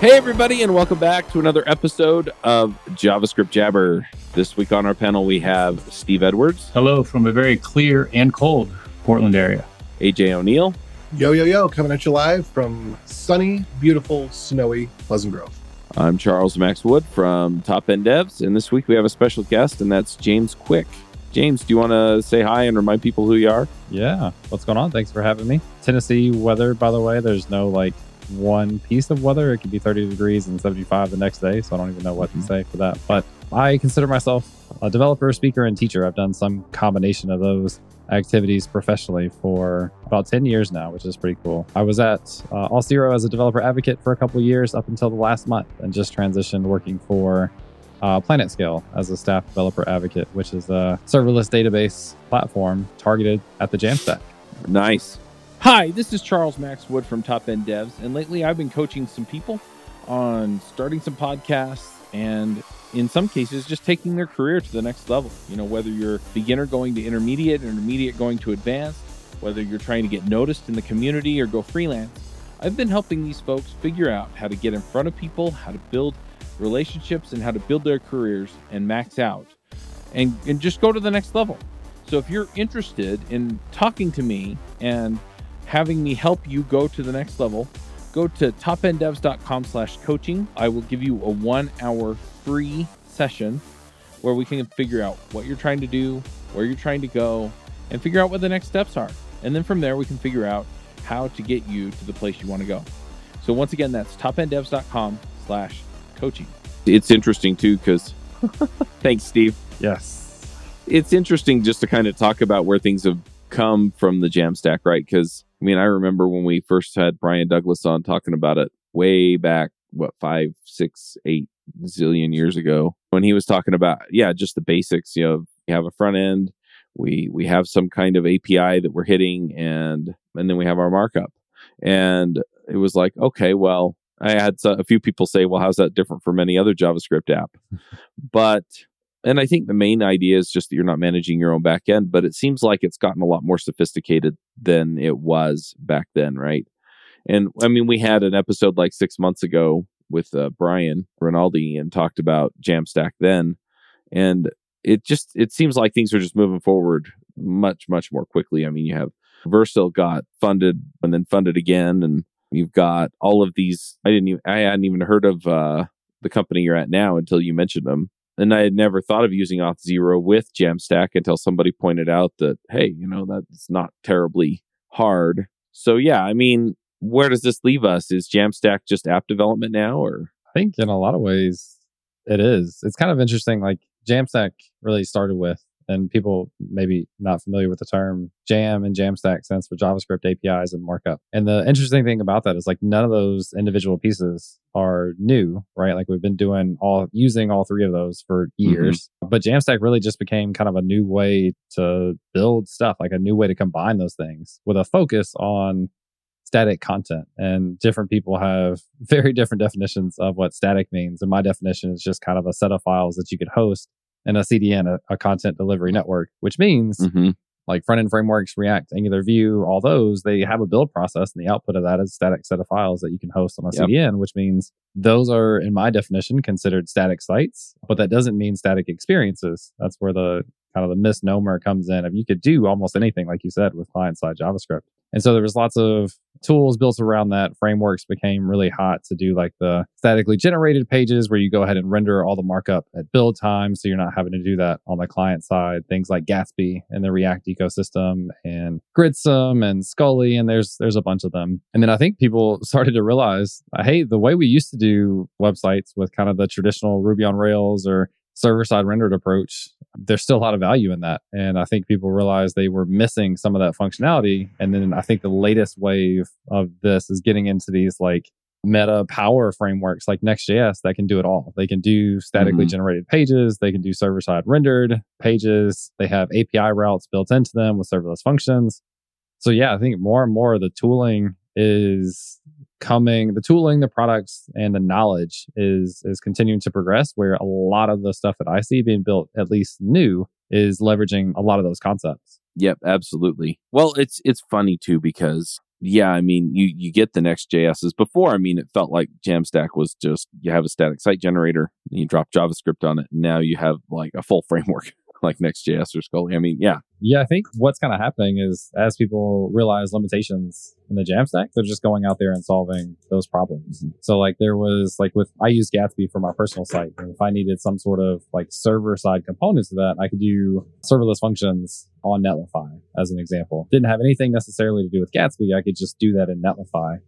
Hey, everybody, and welcome back to another episode of JavaScript Jabber. This week on our panel, we have Steve Edwards, Hello from a very clear and cold Portland area. AJ O'Neill, Yo, yo, yo, coming at you live from sunny, beautiful, snowy Pleasant Grove. I'm Charles Max Wood from Top End Devs, and this week we have a special guest, and that's James Quick. James, do you want to say hi and remind people who you are? Yeah. What's going on? Thanks for having me. Tennessee weather, by the way, there's no like one piece of weather. It could be 30 degrees and 75 the next day. So I don't even know what to say for that. But I consider myself a developer, speaker, and teacher. I've done some combination of those activities professionally for about 10 years now, which is pretty cool. I was at uh, Auth0 as a developer advocate for a couple of years up until the last month and just transitioned working for uh, PlanetScale as a staff developer advocate, which is a serverless database platform targeted at the Jamstack. Nice. Hi, this is Charles Max Wood from Top End Devs, and lately I've been coaching some people on starting some podcasts and in some cases just taking their career to the next level. You know, whether you're beginner going to intermediate, intermediate going to advanced, whether you're trying to get noticed in the community or go freelance. I've been helping these folks figure out how to get in front of people, how to build relationships, and how to build their careers and max out and, and just go to the next level. So if you're interested in talking to me and having me help you go to the next level, go to topenddevs.com slash coaching. I will give you a one hour free session where we can figure out what you're trying to do, where you're trying to go, and figure out what the next steps are. And then from there, we can figure out how to get you to the place you want to go. So once again, that's topenddevs.com slash coaching. It's interesting too, because thanks, Steve. Yes. It's interesting just to kind of talk about where things have come from the Jamstack, right? Because I mean, I remember when we first had Brian Douglas on talking about it way back, what, five, six, eight zillion years ago, when he was talking about, yeah, just the basics. You know, we have a front end, we we have some kind of API that we're hitting, and and then we have our markup. And it was like, okay, well, I had a few people say, well, how's that different from any other JavaScript app? but and I think the main idea is just that you're not managing your own back end, but it seems like it's gotten a lot more sophisticated than it was back then, right? And I mean, we had an episode like six months ago with uh, Brian Rinaldi and talked about Jamstack then. And it just, it seems like things are just moving forward much, much more quickly. I mean, you have Vercel got funded and then funded again. And you've got all of these. I didn't even, I hadn't even heard of, uh, the company you're at now until you mentioned them and I had never thought of using Auth Zero with Jamstack until somebody pointed out that, hey, you know, that's not terribly hard. So yeah, I mean, where does this leave us? Is Jamstack just app development now or? I think in a lot of ways it is. It's kind of interesting. Like Jamstack really started with and people maybe not familiar with the term jam and jamstack stands for javascript apis and markup. And the interesting thing about that is like none of those individual pieces are new right? Like we've been doing all using all three of those for years. Mm-hmm. but jamstack really just became kind of a new way to build stuff like a new way to combine those things with a focus on static content. And different people have very different definitions of what static means. And my definition is just kind of a set of files that you could host and a CDN, a, a content delivery network, which means mm-hmm. like front end frameworks, React, Angular, Vue, all those, they have a build process and the output of that is a static set of files that you can host on a yep. CDN, which means those are, in my definition, considered static sites, but that doesn't mean static experiences. That's where the kind of the misnomer comes in. If you could do almost anything, like you said, with client side JavaScript. And so there was lots of tools built around that. Frameworks became really hot to do like the statically generated pages where you go ahead and render all the markup at build time. So you're not having to do that on the client side. Things like Gatsby and the React ecosystem and Gridsome and Scully. And there's, there's a bunch of them. And then I think people started to realize, hey, the way we used to do websites with kind of the traditional Ruby on Rails or server side rendered approach, there's still a lot of value in that. And I think people realize they were missing some of that functionality. And then I think the latest wave of this is getting into these like meta power frameworks like Next.js that can do it all. They can do statically mm-hmm. generated pages, they can do server side rendered pages, they have API routes built into them with serverless functions. So yeah, I think more and more of the tooling is coming the tooling the products and the knowledge is is continuing to progress where a lot of the stuff that i see being built at least new is leveraging a lot of those concepts. Yep absolutely. Well it's it's funny too because yeah, I mean, you you get the next JSs. Before, I mean, it felt like Jamstack was just you have a static site generator, and you drop JavaScript on it, and now you have like a full framework like Next.js or Scully. I mean, yeah, Yeah, I think what's kind of happening is as people realize limitations in the Jamstack, they're just going out there and solving those problems. Mm-hmm. So like there was like with I use Gatsby for my personal site. And if I needed some sort of like server side components to that, I could do serverless functions on Netlify as an example. Didn't have anything necessarily to do with Gatsby. I could just do that in Netlify.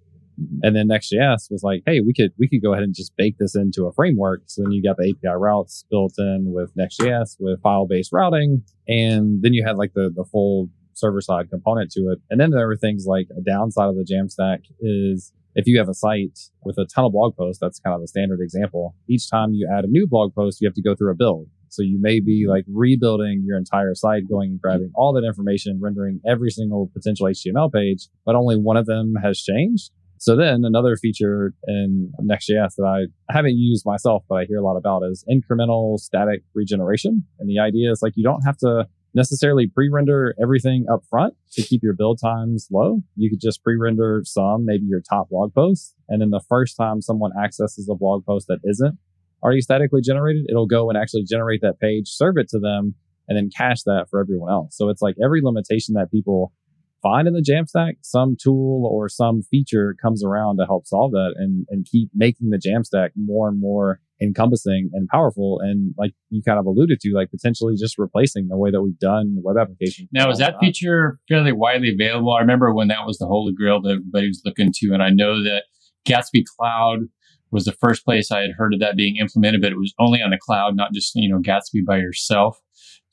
And then Next.js was like, hey, we could we could go ahead and just bake this into a framework. So then you got the API routes built in with Next.js with file based routing, and then you had like the the full server side component to it. And then there were things like a downside of the Jamstack is if you have a site with a ton of blog posts, that's kind of a standard example. Each time you add a new blog post, you have to go through a build. So you may be like rebuilding your entire site, going and grabbing all that information, rendering every single potential HTML page, but only one of them has changed. So then another feature in Next.js that I haven't used myself, but I hear a lot about is incremental static regeneration. And the idea is like you don't have to necessarily pre-render everything up front to keep your build times low. You could just pre-render some, maybe your top blog posts. And then the first time someone accesses a blog post that isn't already statically generated, it'll go and actually generate that page, serve it to them, and then cache that for everyone else. So it's like every limitation that people find in the Jamstack, some tool or some feature comes around to help solve that and, and keep making the Jamstack more and more encompassing and powerful. And like you kind of alluded to, like potentially just replacing the way that we've done web applications. Now, is that feature fairly widely available? I remember when that was the holy grail that everybody was looking to, and I know that Gatsby Cloud was the first place I had heard of that being implemented, but it was only on the cloud, not just you know Gatsby by yourself.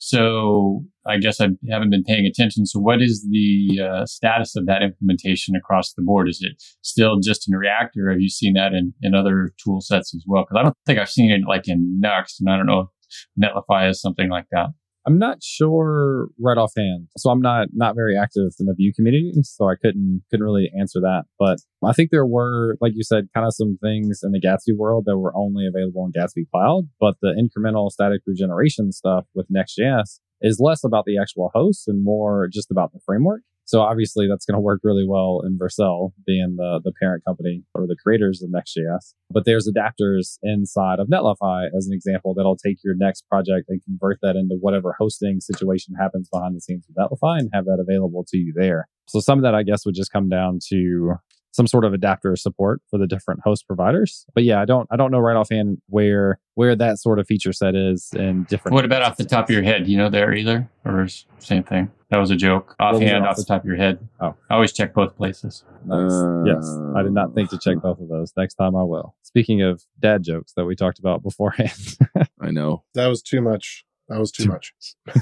So I guess I haven't been paying attention. So what is the uh, status of that implementation across the board? Is it still just in React, or have you seen that in, in other tool sets as well? Because I don't think I've seen it like in Nuxt, and I don't know if Netlify is something like that. I'm not sure right offhand. So I'm not not very active in the Vue community, so I couldn't couldn't really answer that. But I think there were, like you said, kind of some things in the Gatsby world that were only available in Gatsby Cloud. But the incremental static regeneration stuff with Next.js is less about the actual host and more just about the framework. So obviously that's going to work really well in Vercel being the, the parent company or the creators of Next.js. But there's adapters inside of Netlify as an example that'll take your next project and convert that into whatever hosting situation happens behind the scenes with Netlify and have that available to you there. So some of that I guess would just come down to some sort of adapter support for the different host providers. But yeah, I don't I don't know right offhand where where that sort of feature set is in different. What about off the top of your head? Do you know there either, or is same thing? That was a joke. Offhand, off the top of your head. Oh, I always check both places. Nice. Uh, yes, I did not think to check both of those. Next time I will. Speaking of dad jokes that we talked about beforehand. I know. That was too much. That was too much.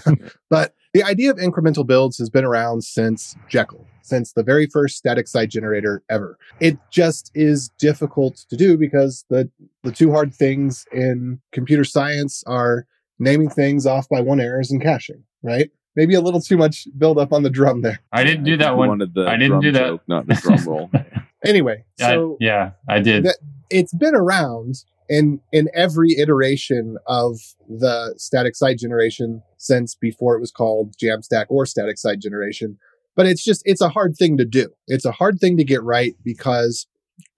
but the idea of incremental builds has been around since Jekyll, since the very first static site generator ever. It just is difficult to do because the the two hard things in computer science are naming things off by one errors and caching, right? Maybe a little too much build up on the drum there. I didn't do that You one. Wanted the I didn't drum do that. joke, not the drum roll. Anyway, I- so yeah, I did. that- it's been around in in every iteration of the static site generation since before it was called Jamstack or static site generation. But it's just it's a hard thing to do. It's a hard thing to get right because,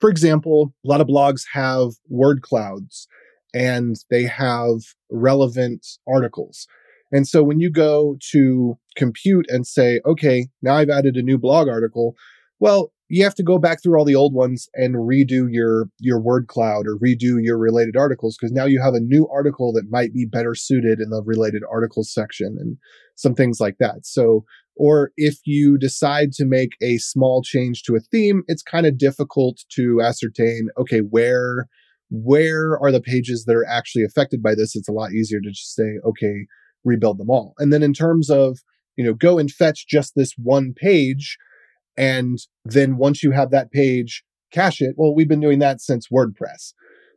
for example, a lot of blogs have word clouds and they have relevant articles. And so when you go to compute and say, okay, now I've added a new blog article, well, you have to go back through all the old ones and redo your your word cloud or redo your related articles because now you have a new article that might be better suited in the related articles section and some things like that. So or if you decide to make a small change to a theme, it's kind of difficult to ascertain okay, where where are the pages that are actually affected by this? It's a lot easier to just say, okay, rebuild them all. And then in terms of, you know, go and fetch just this one page and then once you have that page, cache it. Well, we've been doing that since WordPress.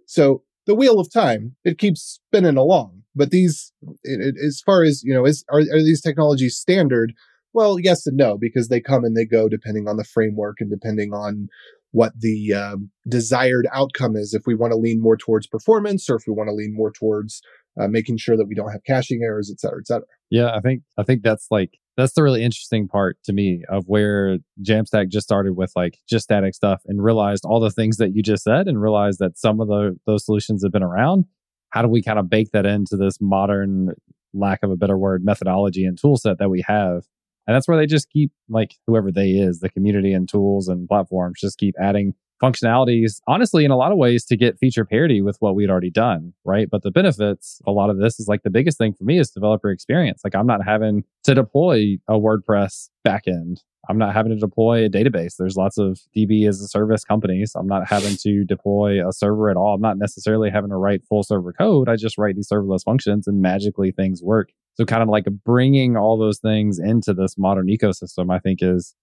So the wheel of time, it keeps spinning along. But these, it, it, as far as, you know, is, are, are these technologies standard? Well, yes and no, because they come and they go depending on the framework and depending on what the um, desired outcome is. If we want to lean more towards performance or if we want to lean more towards uh, making sure that we don't have caching errors, et cetera, et cetera. Yeah, I think I think that's like that's the really interesting part to me of where Jamstack just started with like just static stuff and realized all the things that you just said and realized that some of the those solutions have been around. How do we kind of bake that into this modern, lack of a better word, methodology and tool set that we have? And that's where they just keep like whoever they is, the community and tools and platforms just keep adding functionalities, honestly, in a lot of ways to get feature parity with what we'd already done, right? But the benefits, a lot of this is like the biggest thing for me is developer experience. Like I'm not having to deploy a WordPress backend. I'm not having to deploy a database. There's lots of DB as a service companies. I'm not having to deploy a server at all. I'm not necessarily having to write full server code. I just write these serverless functions and magically things work. So kind of like bringing all those things into this modern ecosystem, I think is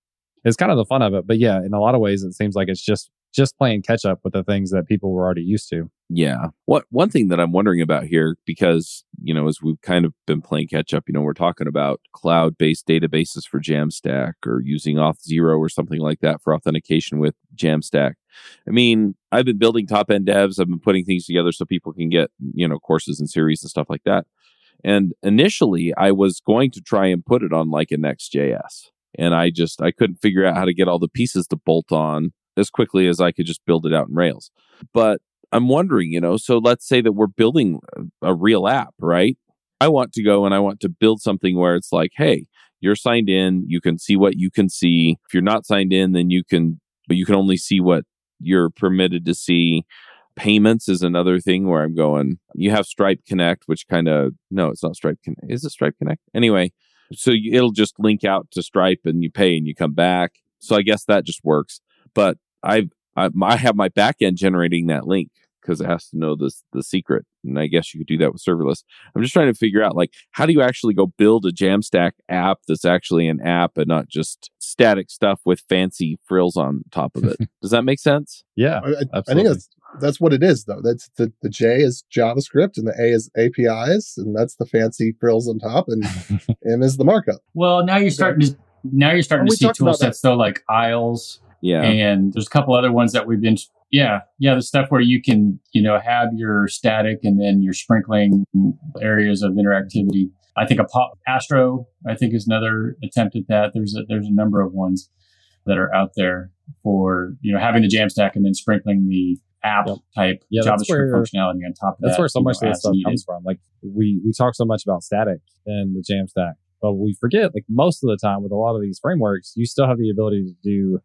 is kind of the fun of it. But yeah, in a lot of ways, it seems like it's just just playing catch up with the things that people were already used to. Yeah. What one thing that I'm wondering about here, because you know, as we've kind of been playing catch up, you know, we're talking about cloud based databases for Jamstack or using Auth0 or something like that for authentication with Jamstack. I mean, I've been building top end devs. I've been putting things together so people can get you know courses and series and stuff like that. And initially, I was going to try and put it on like a Next.js, and I just I couldn't figure out how to get all the pieces to bolt on as quickly as I could just build it out in Rails. But I'm wondering, you know, so let's say that we're building a, real app, right? I want to go and I want to build something where it's like, hey, you're signed in, you can see what you can see. If you're not signed in, then you can, but you can only see what you're permitted to see. Payments is another thing where I'm going, you have Stripe Connect, which kind of, no, it's not Stripe Connect. Is it Stripe Connect? Anyway, so you, it'll just link out to Stripe and you pay and you come back. So I guess that just works. But I've, I, I have my backend generating that link because it has to know this the secret. And I guess you could do that with serverless. I'm just trying to figure out like how do you actually go build a Jamstack app that's actually an app and not just static stuff with fancy frills on top of it. Does that make sense? Yeah, I, I think that's that's what it is though. That's the the J is JavaScript and the A is APIs, and that's the fancy frills on top, and M is the markup. Well, now you're starting to now you're starting to see tool sets though like Isles yeah. And there's a couple other ones that we've been, yeah, yeah, the stuff where you can, you know, have your static and then you're sprinkling areas of interactivity. I think a pop, Astro, I think is another attempt at that. There's a, there's a number of ones that are out there for, you know, having the Jamstack and then sprinkling the app yep. type yeah, JavaScript where, functionality on top of that's that. where so much know, of this stuff needed. comes from. Like we, we talk so much about static and the Jamstack, but we forget like most of the time with a lot of these frameworks, you still have the ability to do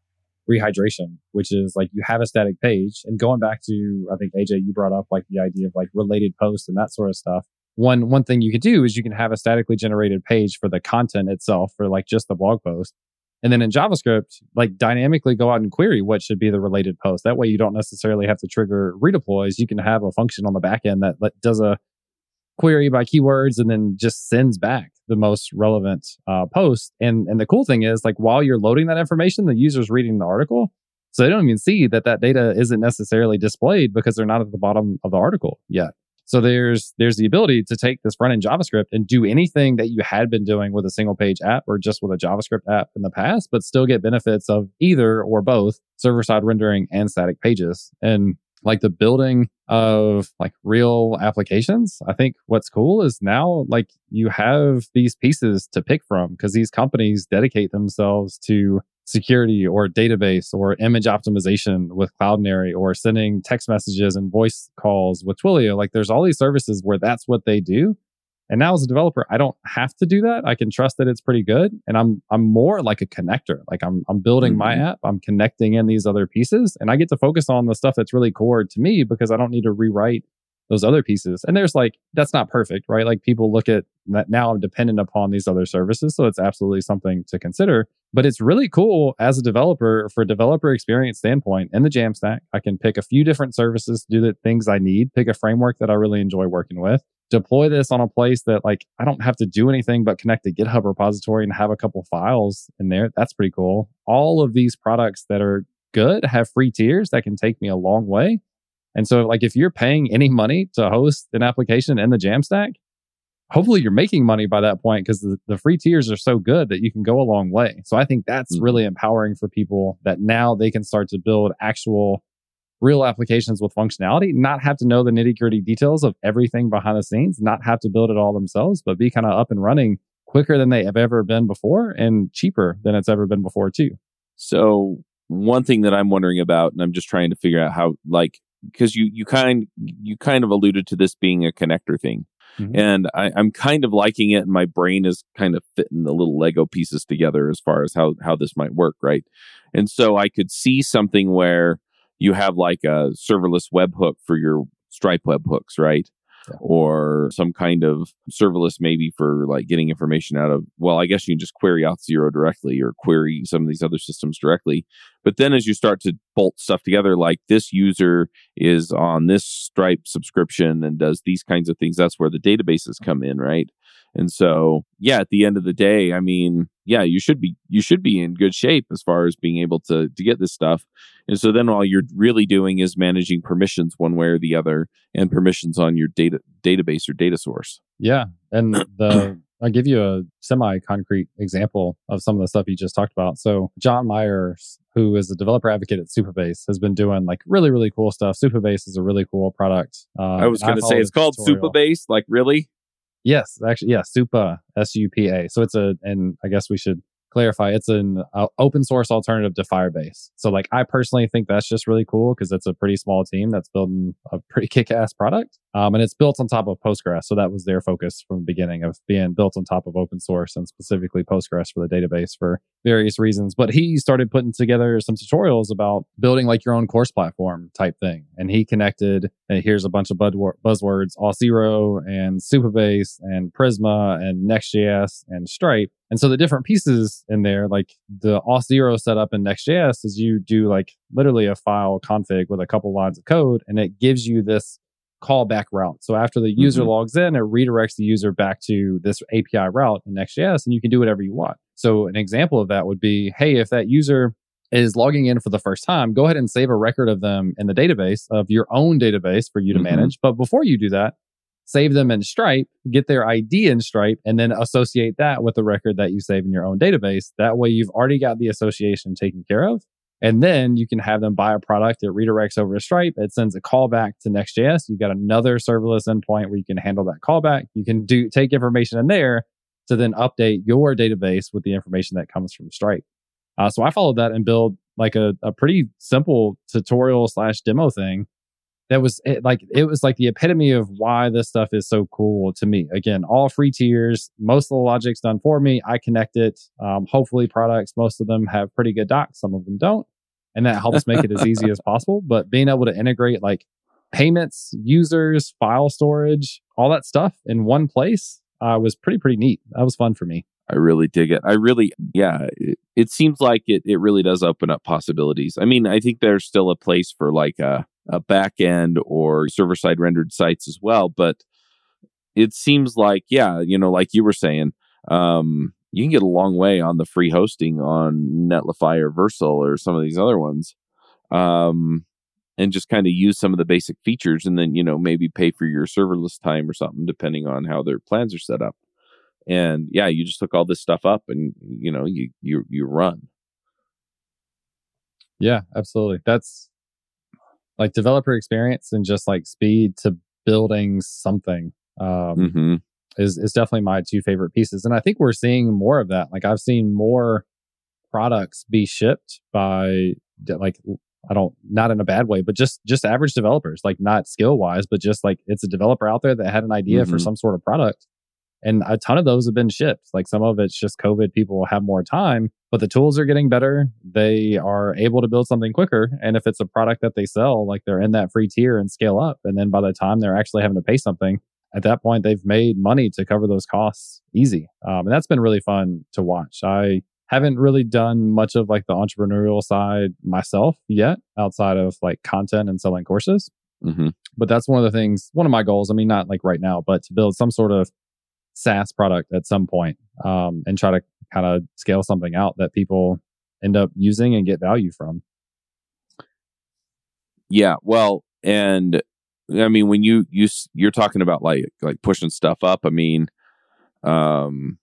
rehydration, which is like you have a static page. And going back to, I think AJ, you brought up like the idea of like related posts and that sort of stuff. One, one thing you could do is you can have a statically generated page for the content itself for like just the blog post. And then in JavaScript, like dynamically go out and query what should be the related post. That way you don't necessarily have to trigger redeploys. You can have a function on the back end that, that does a query by keywords and then just sends back the most relevant uh, post. And and the cool thing is, like while you're loading that information, the user's reading the article, so they don't even see that that data isn't necessarily displayed because they're not at the bottom of the article yet. So there's there's the ability to take this front end JavaScript and do anything that you had been doing with a single page app or just with a JavaScript app in the past, but still get benefits of either or both server side rendering and static pages. And like the building of like real applications. I think what's cool is now like you have these pieces to pick from because these companies dedicate themselves to security or database or image optimization with Cloudinary or sending text messages and voice calls with Twilio. Like there's all these services where that's what they do. And now as a developer, I don't have to do that. I can trust that it's pretty good. And I'm I'm more like a connector. Like I'm I'm building mm-hmm. my app, I'm connecting in these other pieces, and I get to focus on the stuff that's really core to me because I don't need to rewrite those other pieces. And there's like that's not perfect, right? Like people look at that now I'm dependent upon these other services, so it's absolutely something to consider. But it's really cool as a developer for a developer experience standpoint in the Jamstack. I can pick a few different services to do the things I need, pick a framework that I really enjoy working with deploy this on a place that like I don't have to do anything but connect to GitHub repository and have a couple files in there. That's pretty cool. All of these products that are good have free tiers that can take me a long way. And so like if you're paying any money to host an application in the Jamstack, hopefully you're making money by that point because the, the free tiers are so good that you can go a long way. So I think that's mm-hmm. really empowering for people that now they can start to build actual real applications with functionality, not have to know the nitty gritty details of everything behind the scenes, not have to build it all themselves, but be kind of up and running quicker than they have ever been before and cheaper than it's ever been before too. So one thing that I'm wondering about, and I'm just trying to figure out how, like, because you you kind you kind of alluded to this being a connector thing, Mhm. and I, I'm kind of liking it, and my brain is kind of fitting the little Lego pieces together as far as how how this might work, right? And so I could see something where you have like a serverless webhook for your Stripe webhooks, right? Yeah. Or some kind of serverless maybe for like getting information out of, well, I guess you can just query Auth0 directly or query some of these other systems directly. But then as you start to bolt stuff together, like this user is on this Stripe subscription and does these kinds of things, that's where the databases come in, right? And so, yeah, at the end of the day, I mean, yeah, you should be you should be in good shape as far as being able to to get this stuff. And so then all you're really doing is managing permissions one way or the other and permissions on your data database or data source. Yeah. And the I'll give you a semi concrete example of some of the stuff you just talked about. So Jon Meyers, who is a developer advocate at Supabase, has been doing like really, really cool stuff. Supabase is a really cool product. Um, I was going to say it's called tutorial. Supabase, like really? Yes, actually, yeah, Supa, S U P A. So it's a, and I guess we should clarify, it's an uh, open source alternative to Firebase. So like, I personally think that's just really cool because it's a pretty small team that's building a pretty kick ass product. Um, and it's built on top of Postgres. So that was their focus from the beginning of being built on top of open source and specifically Postgres for the database for various reasons. But he started putting together some tutorials about building like your own course platform type thing. And he connected, and here's a bunch of buzzwords, Auth0 and Supabase and Prisma and Next.js and Stripe. And so the different pieces in there, like the Auth0 setup in Next.js is you do like literally a file config with a couple lines of code and it gives you this callback route. So after the user Mhm. logs in, it redirects the user back to this API route in Next.js and you can do whatever you want. So an example of that would be, hey, if that user is logging in for the first time, go ahead and save a record of them in the database of your own database for you to Mhm. manage. But before you do that, save them in Stripe, get their ID in Stripe, and then associate that with the record that you save in your own database. That way you've already got the association taken care of. And then you can have them buy a product. It redirects over to Stripe. It sends a callback to Next.js. You've got another serverless endpoint where you can handle that callback. You can do take information in there to then update your database with the information that comes from Stripe. Uh, so I followed that and built like a, a pretty simple tutorial slash demo thing that was it, like it was like the epitome of why this stuff is so cool to me. Again, all free tiers, most of the logic's done for me. I connect it. Um, hopefully, products most of them have pretty good docs, some of them don't, and that helps make it as easy as possible. But being able to integrate like payments, users, file storage, all that stuff in one place uh, was pretty pretty neat. That was fun for me. I really dig it. I really, yeah, it, it seems like it, it really does open up possibilities. I mean, I think there's still a place for like a, a back end or server side rendered sites as well, but it seems like, yeah, you know, like you were saying, um, you can get a long way on the free hosting on Netlify or Vercel or some of these other ones. Um, and just kind of use some of the basic features and then, you know, maybe pay for your serverless time or something, depending on how their plans are set up and yeah you just hook all this stuff up and you know you you you run Yeah, absolutely. That's like developer experience and just like speed to building something. Um, hmm is is definitely my two favorite pieces. And I think we're seeing more of that. Like I've seen more products be shipped by like I don't not in a bad way, but just just average developers, like not skill wise, but just like it's a developer out there that had an idea for Mhm. some sort of product. And a ton of those have been shipped. Like some of it's just COVID, people have more time, but the tools are getting better. They are able to build something quicker. And if it's a product that they sell, like they're in that free tier and scale up. And then by the time they're actually having to pay something, at that point they've made money to cover those costs easy. Um, and that's been really fun to watch. I haven't really done much of like the entrepreneurial side myself yet outside of like content and selling courses. Hmm but that's one of the things one of my goals i mean not like right now but to build some sort of saas product at some point um, and try to kind of scale something out that people end up using and get value from. Yeah well and i mean when you you you're talking about like like pushing stuff up i mean um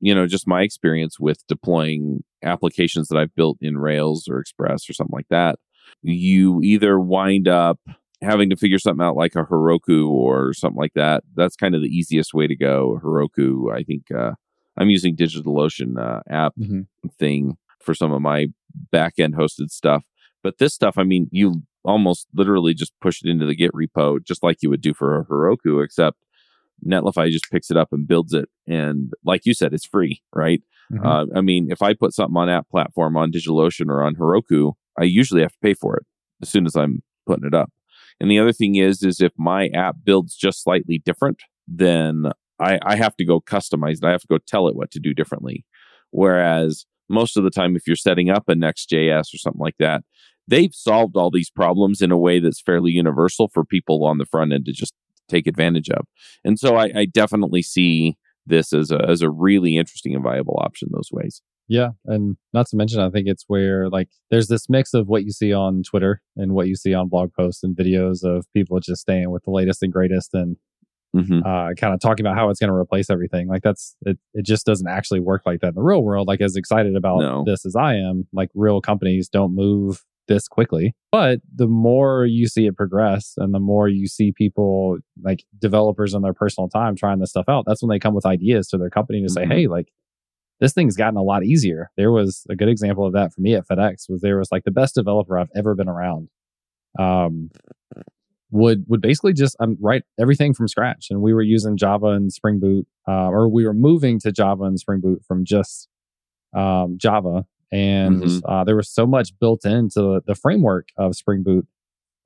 you know just my experience with deploying applications that i've built in rails or express or something like that you either wind up having to figure something out like a Heroku or something like that. That's kind of the easiest way to go. Heroku, I think, uh, I'm using DigitalOcean uh, app Mhm. thing for some of my back end hosted stuff. But this stuff, I mean, you almost literally just push it into the Git repo, just like you would do for a Heroku, except Netlify just picks it up and builds it. And like you said, it's free, right? Mhm. Uh, I mean, if I put something on app platform on DigitalOcean or on Heroku, I usually have to pay for it as soon as I'm putting it up. And the other thing is, is if my app builds just slightly different, then I, I have to go customize it. I have to go tell it what to do differently. Whereas most of the time, if you're setting up a Next.js or something like that, they've solved all these problems in a way that's fairly universal for people on the front end to just take advantage of. And so I, I definitely see this as a as a really interesting and viable option those ways. Yeah, and not to mention, I think it's where like there's this mix of what you see on Twitter and what you see on blog posts and videos of people just staying with the latest and greatest and hmm uh, kind of talking about how it's going to replace everything. Like that's it. It just doesn't actually work like that in the real world. Like as excited about No. this as I am, like real companies don't move this quickly. But the more you see it progress, and the more you see people like developers in their personal time trying this stuff out, that's when they come with ideas to their company to say, Mhm. "Hey, like." This thing's gotten a lot easier. There was a good example of that for me at FedEx was there was like the best developer I've ever been around. Um, would would basically just um, write everything from scratch and we were using java and spring boot uh, or we were moving to java and spring boot from just um, java and Mhm. uh, there was so much built into the, the framework of spring boot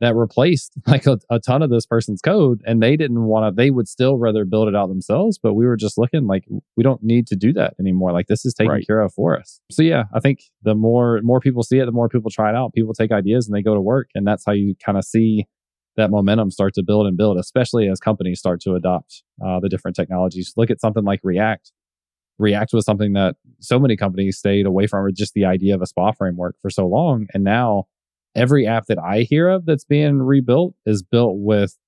that replaced like a, a ton of this person's code and they didn't want to they would still rather build it out themselves but we were just looking like we don't need to do that anymore like this is taken Right. care of for us so yeah i think the more more people see it the more people try it out people take ideas and they go to work and that's how you kind of see that momentum start to build and build, especially as companies start to adopt uh, the different technologies. Look at something like React. React was something that so many companies stayed away from, or just the idea of a SPA framework for so long. And now every app that I hear of that's being rebuilt is built with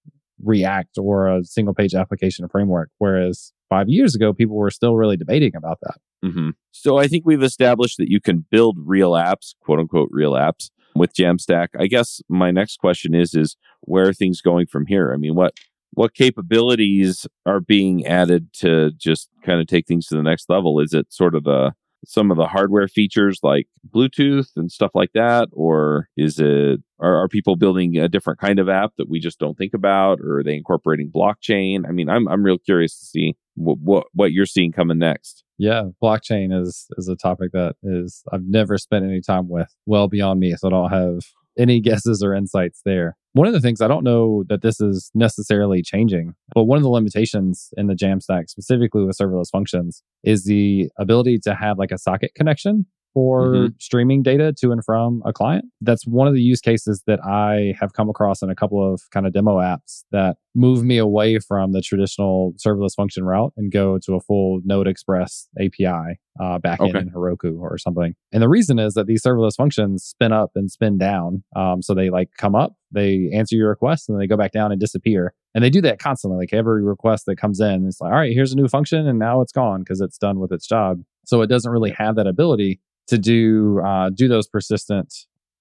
React or a single page application framework. Whereas five years ago, people were still really debating about that. hmm So I think we've established that you can build real apps, quote unquote, real apps with Jamstack. I guess my next question is: is where are things going from here? I mean, what what capabilities are being added to just kind of take things to the next level? Is it sort of the some of the hardware features like Bluetooth and stuff like that, or is it are, are people building a different kind of app that we just don't think about, or are they incorporating blockchain? I mean, I'm I'm real curious to see what what, what you're seeing coming next. Yeah, blockchain is is a topic that is I've never spent any time with, well beyond me, so I don't have any guesses or insights there. One of the things I don't know that this is necessarily changing, but one of the limitations in the Jamstack, specifically with serverless functions, is the ability to have like a socket connection for Mhm. streaming data to and from a client. That's one of the use cases that I have come across in a couple of kind of demo apps that move me away from the traditional serverless function route and go to a full Node Express API uh, backend Okay. in Heroku or something. And the reason is that these serverless functions spin up and spin down. Um, so they like come up, they answer your request, and then they go back down and disappear. And they do that constantly. Like every request that comes in, it's like, all right, here's a new function, and now it's gone because it's done with its job. So it doesn't really have that ability to do uh, do those persistent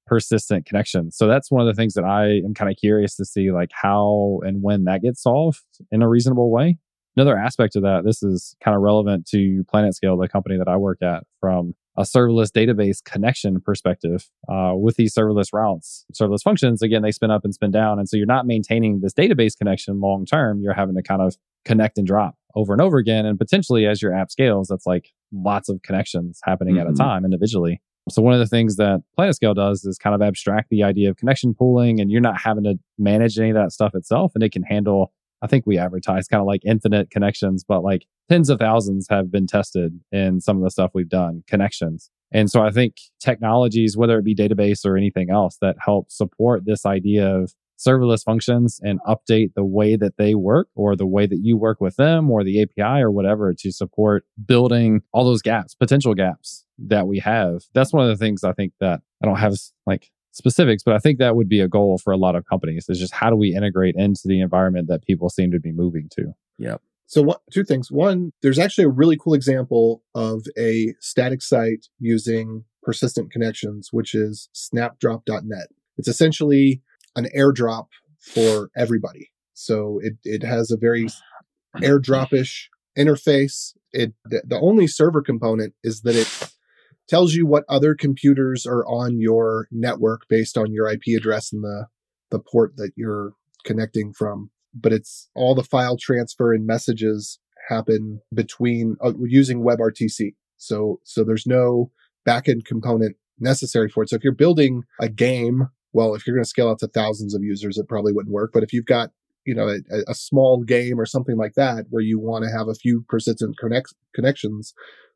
persistent connections. So that's one of the things that I am kind of curious to see, like how and when that gets solved in a reasonable way. Another aspect of that, this is kind of relevant to PlanetScale, the company that I work at, from a serverless database connection perspective. Uh, with these serverless routes, serverless functions, again, they spin up and spin down, and so you're not maintaining this database connection long term. You're having to kind of connect and drop over and over again, and potentially as your app scales, that's like lots of connections happening at a Mhm. time individually. So one of the things that Planetscale does is kind of abstract the idea of connection pooling, and you're not having to manage any of that stuff itself, and it can handle. I think we advertise kind of like infinite connections, but like tens of thousands have been tested in some of the stuff we've done connections. And so I think technologies, whether it be database or anything else that help support this idea of serverless functions and update the way that they work or the way that you work with them or the API or whatever to support building all those gaps, potential gaps that we have. That's one of the things I think that I don't have like specifics, but I think that would be a goal for a lot of companies is just how do we integrate into the environment that people seem to be moving to? Yep. So one, two things. One, there's actually a really cool example of a static site using persistent connections, which is snapdrop.net. It's essentially an airdrop for everybody. So it, it has a very airdrop-ish interface. It the, the only server component is that it tells you what other computers are on your network based on your IP address and the the port that you're connecting from. But it's all the file transfer and messages happen between uh, using WebRTC. So so there's no backend component necessary for it. So if you're building a game, well, if you're going to scale out to thousands of users, it probably wouldn't work. But if you've got you know a, a small game or something like that where you want to have a few persistent connect- connections,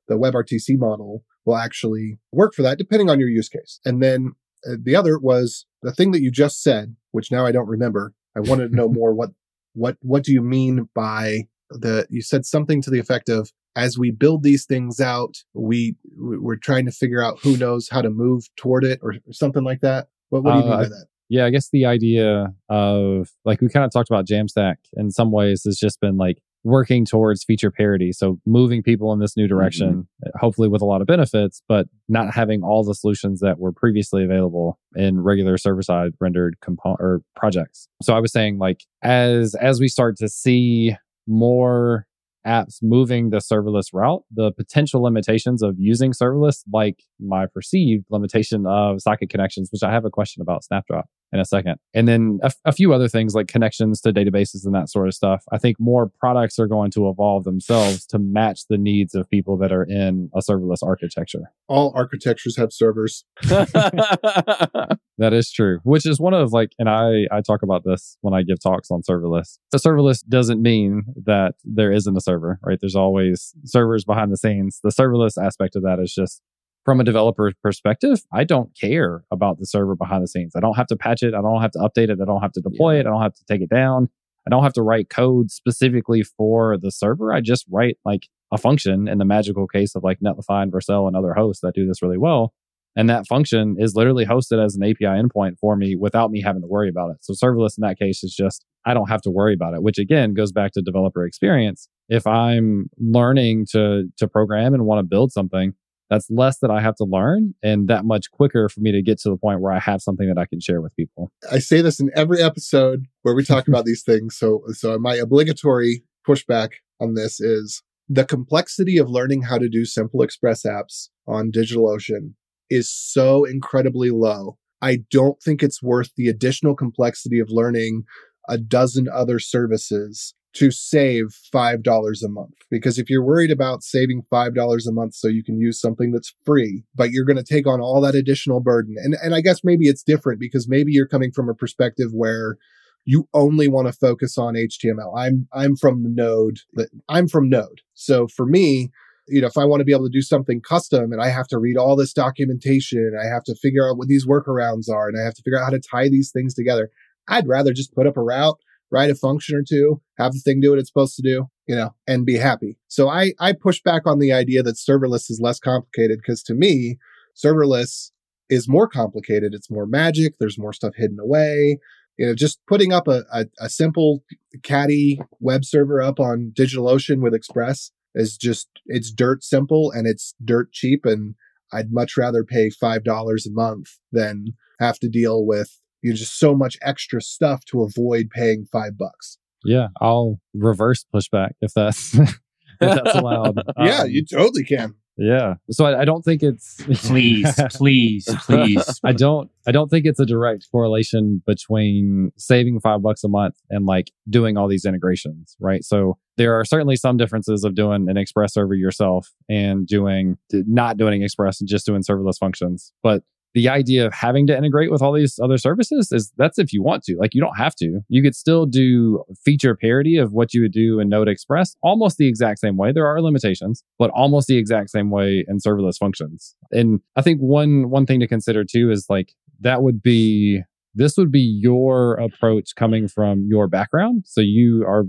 the WebRTC model will actually work for that, depending on your use case. And then uh, the other was the thing that you just said, which now I don't remember. I wanted to know more. What what what do you mean by the? You said something to the effect of as we build these things out, we we're trying to figure out who knows how to move toward it or, or something like that. What, what do you uh, mean by that? Yeah, I guess the idea of like we kind of talked about Jamstack in some ways has just been like working towards feature parity. So moving people in this new direction, mm-hmm. hopefully with a lot of benefits, but not having all the solutions that were previously available in regular server side rendered component or projects. So I was saying like as as we start to see more apps moving the serverless route, the potential limitations of using serverless, like my perceived limitation of socket connections, which I have a question about Snapdrop in a second. And then a, a, few other things like connections to databases and that sort of stuff. I think more products are going to evolve themselves to match the needs of people that are in a serverless architecture. All architectures have servers. that is true, which is one of like, and I, I talk about this when I give talks on serverless. The serverless doesn't mean that there isn't a server, right? There's always servers behind the scenes. The serverless aspect of that is just from a developer perspective, I don't care about the server behind the scenes. I don't have to patch it. I don't have to update it. I don't have to deploy yeah. it. I don't have to take it down. I don't have to write code specifically for the server. I just write like a function in the magical case of like Netlify and Vercel and other hosts that do this really well. And that function is literally hosted as an API endpoint for me without me having to worry about it. So serverless in that case is just, I don't have to worry about it, which again goes back to developer experience. If I'm learning to, to program and want to build something, that's less that I have to learn and that much quicker for me to get to the point where I have something that I can share with people. I say this in every episode where we talk about these things. So, so my obligatory pushback on this is the complexity of learning how to do simple express apps on DigitalOcean is so incredibly low. I don't think it's worth the additional complexity of learning a dozen other services to save $5 a month. Because if you're worried about saving $5 a month so you can use something that's free, but you're going to take on all that additional burden. And, and I guess maybe it's different because maybe you're coming from a perspective where you only want to focus on HTML. I'm, I'm from node I'm from node. So for me, you know, if I want to be able to do something custom and I have to read all this documentation, and I have to figure out what these workarounds are and I have to figure out how to tie these things together. I'd rather just put up a route write a function or two, have the thing do what it's supposed to do, you know, and be happy. So I, I push back on the idea that serverless is less complicated because to me, serverless is more complicated. It's more magic. There's more stuff hidden away. You know, just putting up a, a, a simple caddy web server up on DigitalOcean with Express is just, it's dirt simple and it's dirt cheap. And I'd much rather pay $5 a month than have to deal with you just so much extra stuff to avoid paying five bucks. Yeah, I'll reverse pushback if that's if that's allowed. yeah, um, you totally can. Yeah. So I, I don't think it's please, please, please. I don't I don't think it's a direct correlation between saving five bucks a month and like doing all these integrations, right? So there are certainly some differences of doing an express server yourself and doing not doing express and just doing serverless functions. But the idea of having to integrate with all these other services is that's if you want to. Like you don't have to. You could still do feature parity of what you would do in Node Express almost the exact same way. There are limitations, but almost the exact same way in serverless functions. And I think one one thing to consider too is like that would be this would be your approach coming from your background. So you are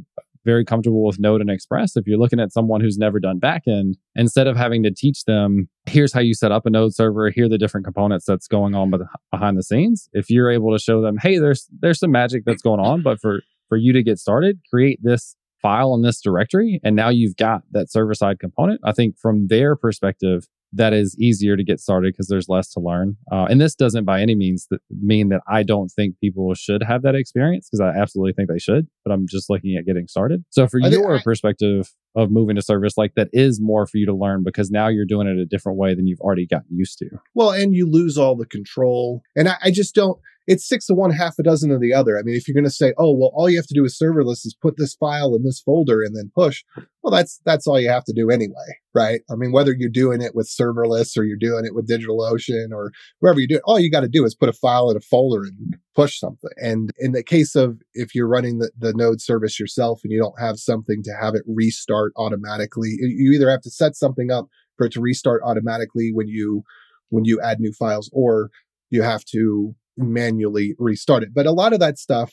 very comfortable with Node and Express. If you're looking at someone who's never done backend, instead of having to teach them, here's how you set up a Node server, here are the different components that's going on behind the scenes. If you're able to show them, hey, there's there's some magic that's going on, but for for you to get started, create this file in this directory. And now you've got that server side component. I think from their perspective, that is easier to get started because there's less to learn. Uh, and this doesn't by any means th- mean that I don't think people should have that experience because I absolutely think they should, but I'm just looking at getting started. So for I your I- perspective of moving to service, like that is more for you to learn because now you're doing it a different way than you've already gotten used to. Well, and you lose all the control. And I, I just don't, it's six to one, half a dozen of the other. I mean, if you're going to say, oh, well, all you have to do with serverless is put this file in this folder and then push, well, that's, that's all you have to do anyway, right? I mean, whether you're doing it with serverless or you're doing it with DigitalOcean or wherever you do it, all you got to do is put a file in a folder and push something. And in the case of if you're running the, the node service yourself and you don't have something to have it restart automatically, you either have to set something up for it to restart automatically when you when you add new files or you have to manually restart it. But a lot of that stuff,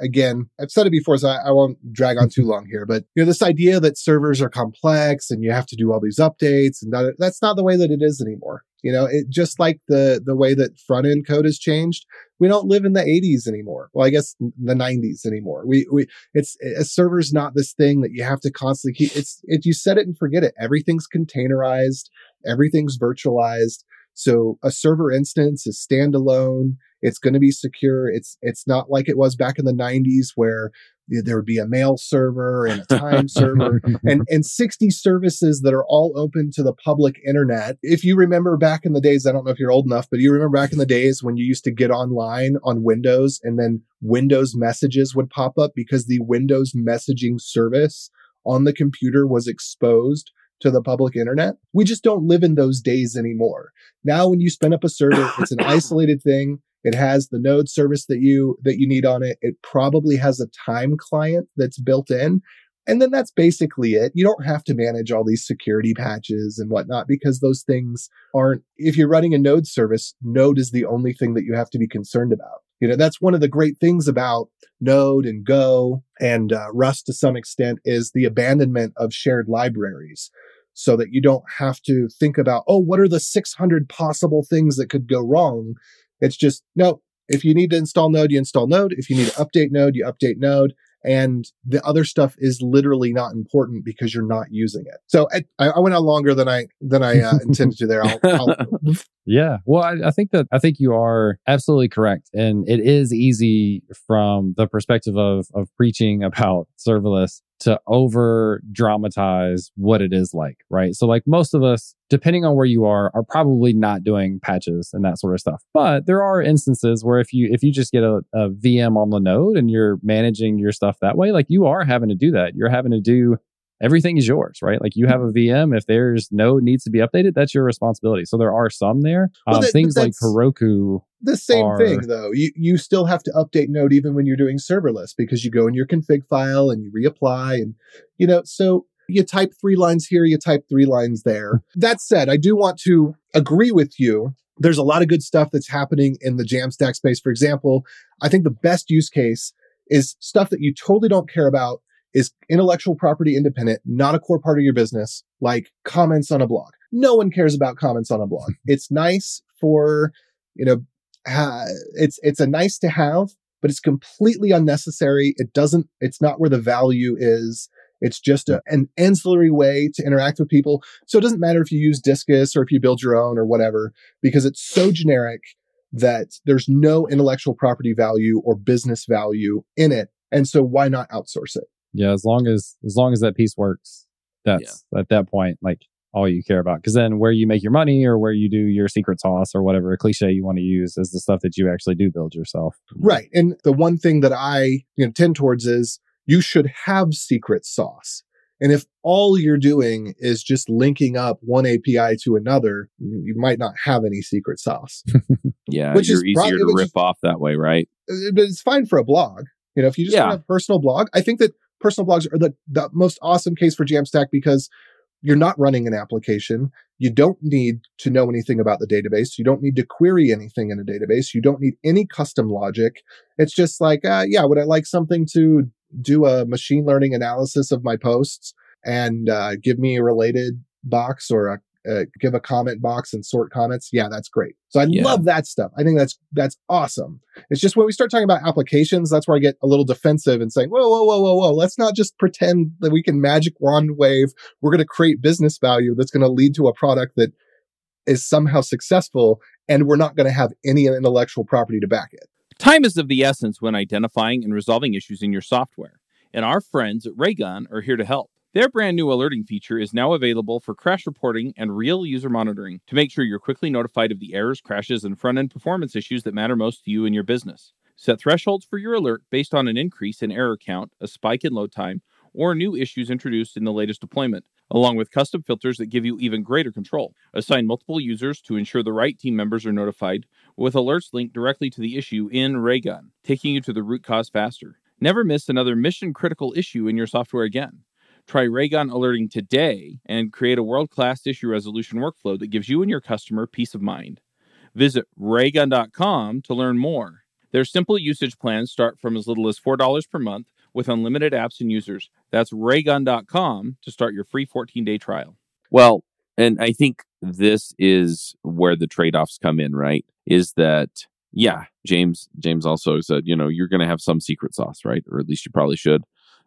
again, I've said it before, so I, I won't drag on too long here. But you know, this idea that servers are complex and you have to do all these updates and that, that's not the way that it is anymore. You know, it just like the the way that front end code has changed. We don't live in the 80s anymore. Well, I guess the 90s anymore. We we it's a server's not this thing that you have to constantly keep. It's if you set it and forget it. Everything's containerized. Everything's virtualized. So a server instance is standalone. It's going to be secure. It's it's not like it was back in the 90s where there would be a mail server and a time server and and 60 services that are all open to the public internet. If you remember back in the days, I don't know if you're old enough, but you remember back in the days when you used to get online on Windows and then Windows messages would pop up because the Windows messaging service on the computer was exposed to the public internet. We just don't live in those days anymore. Now when you spin up a server, it's an isolated thing. It has the node service that you that you need on it. It probably has a time client that's built in. And then that's basically it. You don't have to manage all these security patches and whatnot because those things aren't, if you're running a node service, node is the only thing that you have to be concerned about. You know, that's one of the great things about Node and Go and uh, Rust to some extent is the abandonment of shared libraries so that you don't have to think about, oh, what are the 600 possible things that could go wrong? It's just, no, if you need to install Node, you install Node. If you need to update Node, you update Node. And the other stuff is literally not important because you're not using it. So I, I went on longer than I than I uh, intended to there. I'll, I'll, Yeah. Well, I, I think that I think you are absolutely correct. And it is easy from the perspective of of preaching about serverless to over dramatize what it is like, right? So like most of us, depending on where you are, are probably not doing patches and that sort of stuff. But there are instances where if you if you just get a, a VM on the node and you're managing your stuff that way, like you are having to do that. You're having to do everything is yours, right? Like you have a VM. If there's no needs to be updated, that's your responsibility. So there are some there. Well, Um, that- things like Heroku. the same are- thing though. You you still have to update Node even when you're doing serverless because you go in your config file and you reapply and you know so you type three lines here, you type three lines there. that said, I do want to agree with you. There's a lot of good stuff that's happening in the Jamstack space. For example, I think the best use case is stuff that you totally don't care about is intellectual property independent, not a core part of your business, like comments on a blog. No one cares about comments on a blog. It's nice for, you know, it's it's a nice to have, but it's completely unnecessary. It doesn't. It's not where the value is. It's just a, an ancillary way to interact with people. So it doesn't matter if you use Disqus or if you build your own or whatever, because it's so generic that there's no intellectual property value or business value in it. And so why not outsource it? Yeah, as long as as long as that piece works, that's at that point like all you care about. Because then where you make your money or where you do your secret sauce or whatever cliche you want to use is the stuff that you actually do build yourself. Right. And the one thing that I you know, tend towards is you should have secret sauce. And if all you're doing is just linking up one API to another, you you might not have any secret sauce. Yeah, Which you're is easier probably- to rip is- off that way, right? Uh, But it's fine for a blog. You know, if you just Yeah. want a personal blog, I think that personal blogs are the, the most awesome case for Jamstack because you're not running an application. You don't need to know anything about the database. You don't need to query anything in a database. You don't need any custom logic. It's just like, uh, yeah, would I like something to do a machine learning analysis of my posts and uh, give me a related box or a, uh, give a comment box and sort comments. Yeah, that's great. So I Yeah. love that stuff. I think that's that's awesome. It's just when we start talking about applications, that's where I get a little defensive and saying, whoa, whoa, whoa, whoa, whoa. Let's not just pretend that we can magic wand wave. We're going to create business value that's going to lead to a product that is somehow successful, and we're not going to have any intellectual property to back it. Time is of the essence when identifying and resolving issues in your software, and our friends at Raygun are here to help. Their brand new alerting feature is now available for crash reporting and real user monitoring to make sure you're quickly notified of the errors, crashes, and front end performance issues that matter most to you and your business. Set thresholds for your alert based on an increase in error count, a spike in load time, or new issues introduced in the latest deployment, along with custom filters that give you even greater control. Assign multiple users to ensure the right team members are notified, with alerts linked directly to the issue in Raygun, taking you to the root cause faster. Never miss another mission critical issue in your software again. Try Raygun alerting today and create a world class issue resolution workflow that gives you and your customer peace of mind. Visit raygun.com to learn more. Their simple usage plans start from as little as $4 per month with unlimited apps and users. That's raygun.com to start your free 14 day trial. Well, and I think this is where the trade offs come in, right? Is that, yeah, James, James also said, you know, you're going to have some secret sauce, right? Or at least you probably should.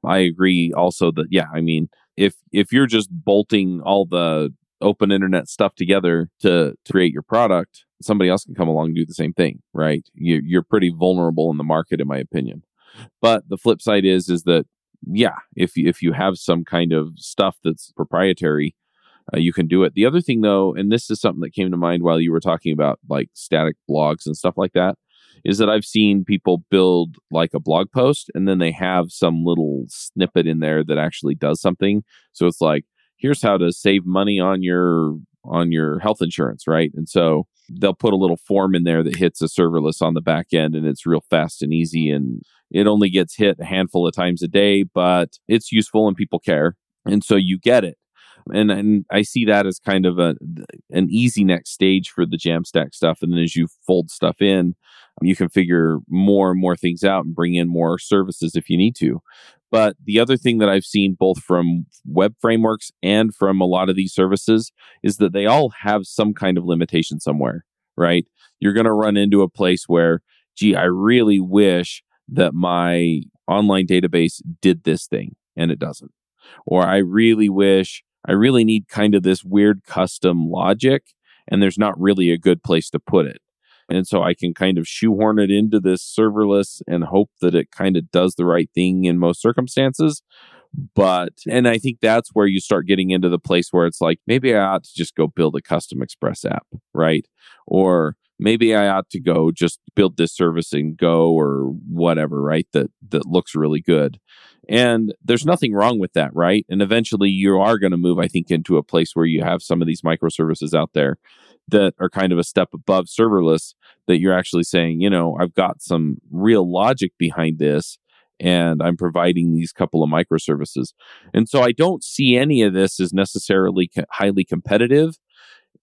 I agree also that, yeah, I mean, if, if you're just bolting all the open internet stuff together to, to create your product, somebody else can come along and do the same thing, right? You, you're pretty vulnerable in the market, in my opinion. But the flip side is, is that yeah, if if you have some kind of stuff that's proprietary, uh, you can do it. The other thing, though, and this is something that came to mind while you were talking about like static blogs and stuff like that, is that I've seen people build like a blog post and then they have some little snippet in there that actually does something. So it's like, here's how to save money on your on your health insurance, right? And so they'll put a little form in there that hits a serverless on the back end and it's real fast and easy and it only gets hit a handful of times a day, but it's useful and people care. And so you get it. And, and I see that as kind of a an easy next stage for the Jamstack stuff. And then as you fold stuff in, Um, you can figure more and more things out and bring in more services if you need to. But the other thing that I've seen both from web frameworks and from a lot of these services is that they all have some kind of limitation somewhere, right? You're going to run into a place where, gee, I really wish that my online database did this thing and it doesn't. Or I really wish, I really need kind of this weird custom logic and there's not really a good place to put it. And so I can kind of shoehorn it into this serverless and hope that it kind of does the right thing in most circumstances. But, and I think that's where you start getting into the place where it's like, maybe I ought to just go build a custom Express app, right? Or maybe I ought to go just build this service in Go or whatever, right? That, that looks really good. And there's nothing wrong with that, right? And eventually you are going to move, I think, into a place where you have some of these microservices out there that are kind of a step above serverless that you're actually saying, you know, I've got some real logic behind this and I'm providing these couple of microservices. And so I don't see any of this as necessarily co- highly competitive.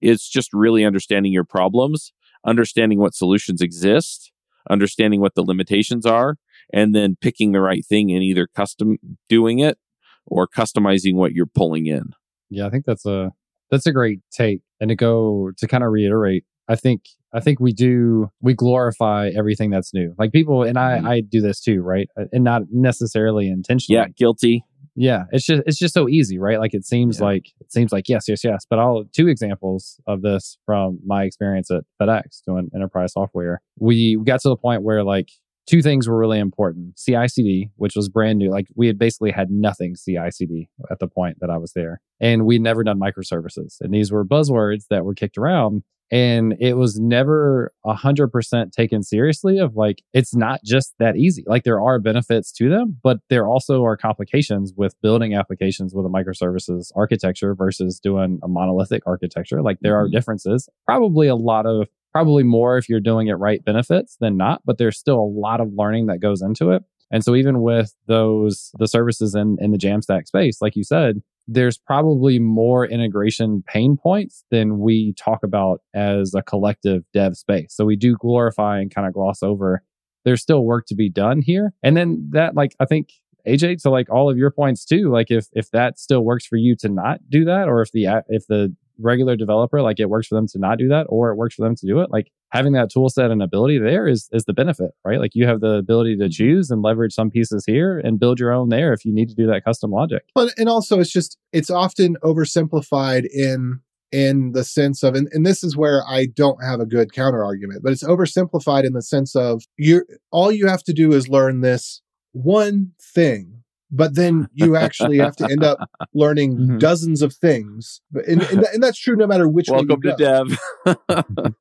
It's just really understanding your problems, understanding what solutions exist, understanding what the limitations are, and then picking the right thing and either custom doing it or customizing what you're pulling in. Yeah, I think that's a that's a great take. And to go to kind of reiterate, I think I think we do we glorify everything that's new. Like people and I Mhm. I do this too, right? And not necessarily intentionally. Yeah, guilty. Yeah, it's just it's just so easy, right? Like it seems Yeah. like it seems like yes, yes, yes. But I'll two examples of this from my experience at FedEx doing enterprise software. We got to the point where like two things were really important: CI/CD, which was brand new. Like we had basically had nothing CI/CD at the point that I was there, and we'd never done microservices. And these were buzzwords that were kicked around and it was never a hundred percent taken seriously of like it's not just that easy like there are benefits to them but there also are complications with building applications with a microservices architecture versus doing a monolithic architecture like there are Mhm. differences probably a lot of probably more if you're doing it right benefits than not but there's still a lot of learning that goes into it and so even with those the services in in the jamstack space like you said there's probably more integration pain points than we talk about as a collective dev space. So we do glorify and kind of gloss over. There's still work to be done here. And then that, like, I think AJ, to like all of your points too, like if, if that still works for you to not do that, or if the, if the regular developer, like it works for them to not do that or it works for them to do it. Like having that tool set and ability there is is the benefit, right? Like you have the ability to mm-hmm. choose and leverage some pieces here and build your own there if you need to do that custom logic. But and also it's just it's often oversimplified in in the sense of and, and this is where I don't have a good counter argument, but it's oversimplified in the sense of you all you have to do is learn this one thing but then you actually have to end up learning Mhm. dozens of things and, and, and that's true no matter which Welcome to go. Dev.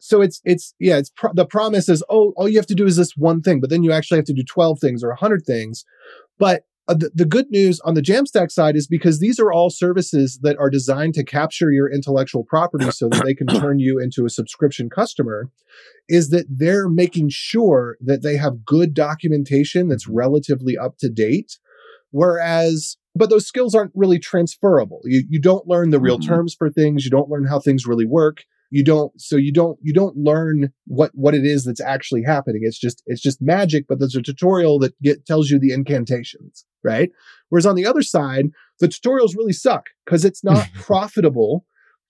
so it's it's yeah it's pro- the promise is oh all you have to do is this one thing but then you actually have to do 12 things or 100 things but uh, the, the good news on the jamstack side is because these are all services that are designed to capture your intellectual property so that they can turn you into a subscription customer is that they're making sure that they have good documentation that's relatively up to date. Whereas but those skills aren't really transferable. You, you don't learn the real Mhm. terms for things. You don't learn how things really work. You don't so you don't you don't learn what what it is that's actually happening. It's just it's just magic but there's a tutorial that get tells you the incantations right? Whereas on the other side the tutorials really suck because it's not profitable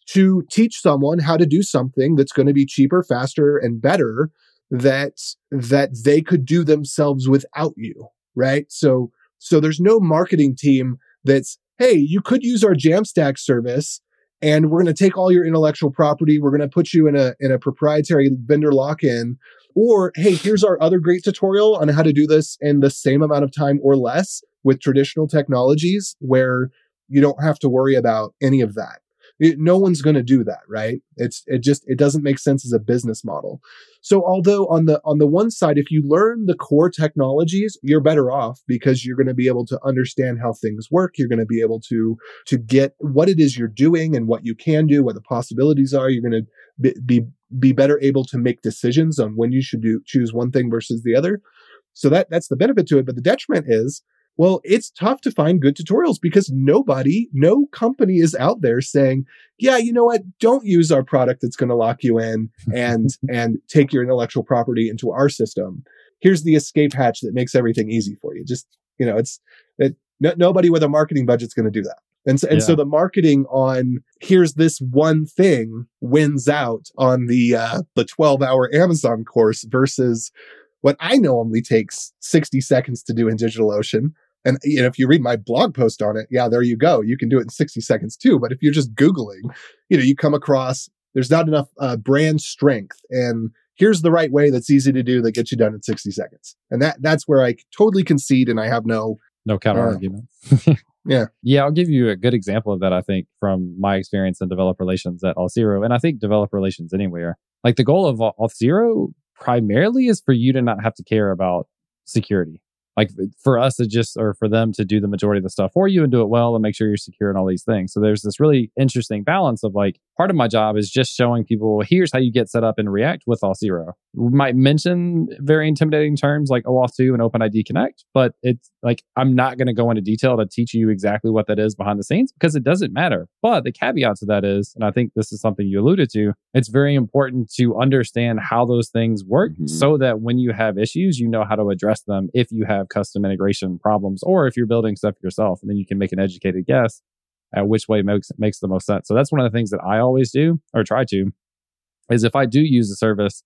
to teach someone how to do something that's going to be cheaper faster and better that that they could do themselves without you right? So so there's no marketing team that's hey you could use our jamstack service and we're going to take all your intellectual property we're going to put you in a in a proprietary vendor lock-in or hey here's our other great tutorial on how to do this in the same amount of time or less with traditional technologies where you don't have to worry about any of that. It- no one's going to do that right? It's it just it doesn't make sense as a business model. So although on the on the one side if you learn the core technologies you're better off because you're going to be able to understand how things work. You're going to be able to to get what it is you're doing and what you can do, what the possibilities are. You're going to be, be be better able to make decisions on when you should do choose one thing versus the other. So that that's the benefit to it. But the detriment is, well, it's tough to find good tutorials because nobody, no company is out there saying, yeah, you know what? Don't use our product that's going to lock you in and and take your intellectual property into our system. Here's the escape hatch that makes everything easy for you. Just you know, it's it, no, nobody with a marketing budget's going to do that. And so, and so the marketing on here's this one thing wins out on the uh, the 12 hour Amazon course versus what I normally takes 60 seconds to do in DigitalOcean. And you know, if you read my blog post on it, yeah, there you go. You can do it in 60 seconds too. But if you're just Googling, you know, you come across there's not enough uh, brand strength and here's the right way that's easy to do that gets you done in 60 seconds. And that that's where I totally concede and I have no No counter Uh, argument. Yeah. Yeah, I'll give you a good example of that, I think, from my experience in developer relations at Auth0, and I think developer relations anywhere. Like the goal of Auth0 primarily is for you to not have to care about security. Like for us to just, or for them to do the majority of the stuff for you and do it well and make sure you're secure and all these things. So there's this really interesting balance of like, part of my job is just showing people, here's how you get set up in React with Auth0. We might mention very intimidating terms like OAuth2 and OpenID Connect, but it's like, I'm not going to go into detail to teach you exactly what that is behind the scenes because it doesn't matter. But the caveat to that is, and I think this is something you alluded to, it's very important to understand how those things work Mhm. so that when you have issues, you know how to address them if you have custom integration problems or if you're building stuff yourself, and then you can make an educated guess at which way makes makes the most sense. So that's one of the things that I always do or try to is if I do use a service,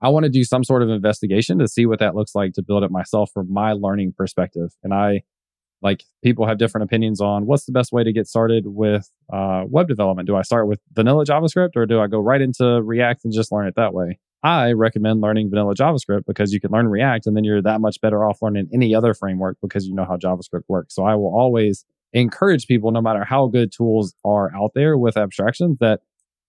I want to do some sort of investigation to see what that looks like to build it myself from my learning perspective. And I like people have different opinions on what's the best way to get started with uh, web development. Do I start with vanilla JavaScript or do I go right into React and just learn it that way? I recommend learning vanilla JavaScript because you can learn React and then you're that much better off learning any other framework because you know how JavaScript works. So I will always encourage people, no matter how good tools are out there with abstractions, that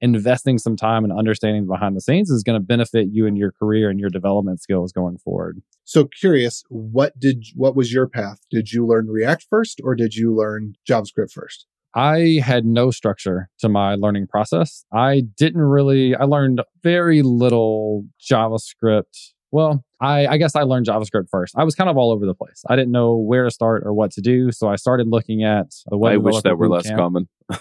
investing some time and understanding behind the scenes is going to benefit you in your career and your development skills going forward. So curious, what did what was your path? Did you learn React first or did you learn JavaScript first? I had no structure to my learning process. I didn't really, I learned very little JavaScript. Well, I, I guess I learned JavaScript first. I was kind of all over the place. I didn't know where to start or what to do. So I started looking at the web I wish that were less camp. common.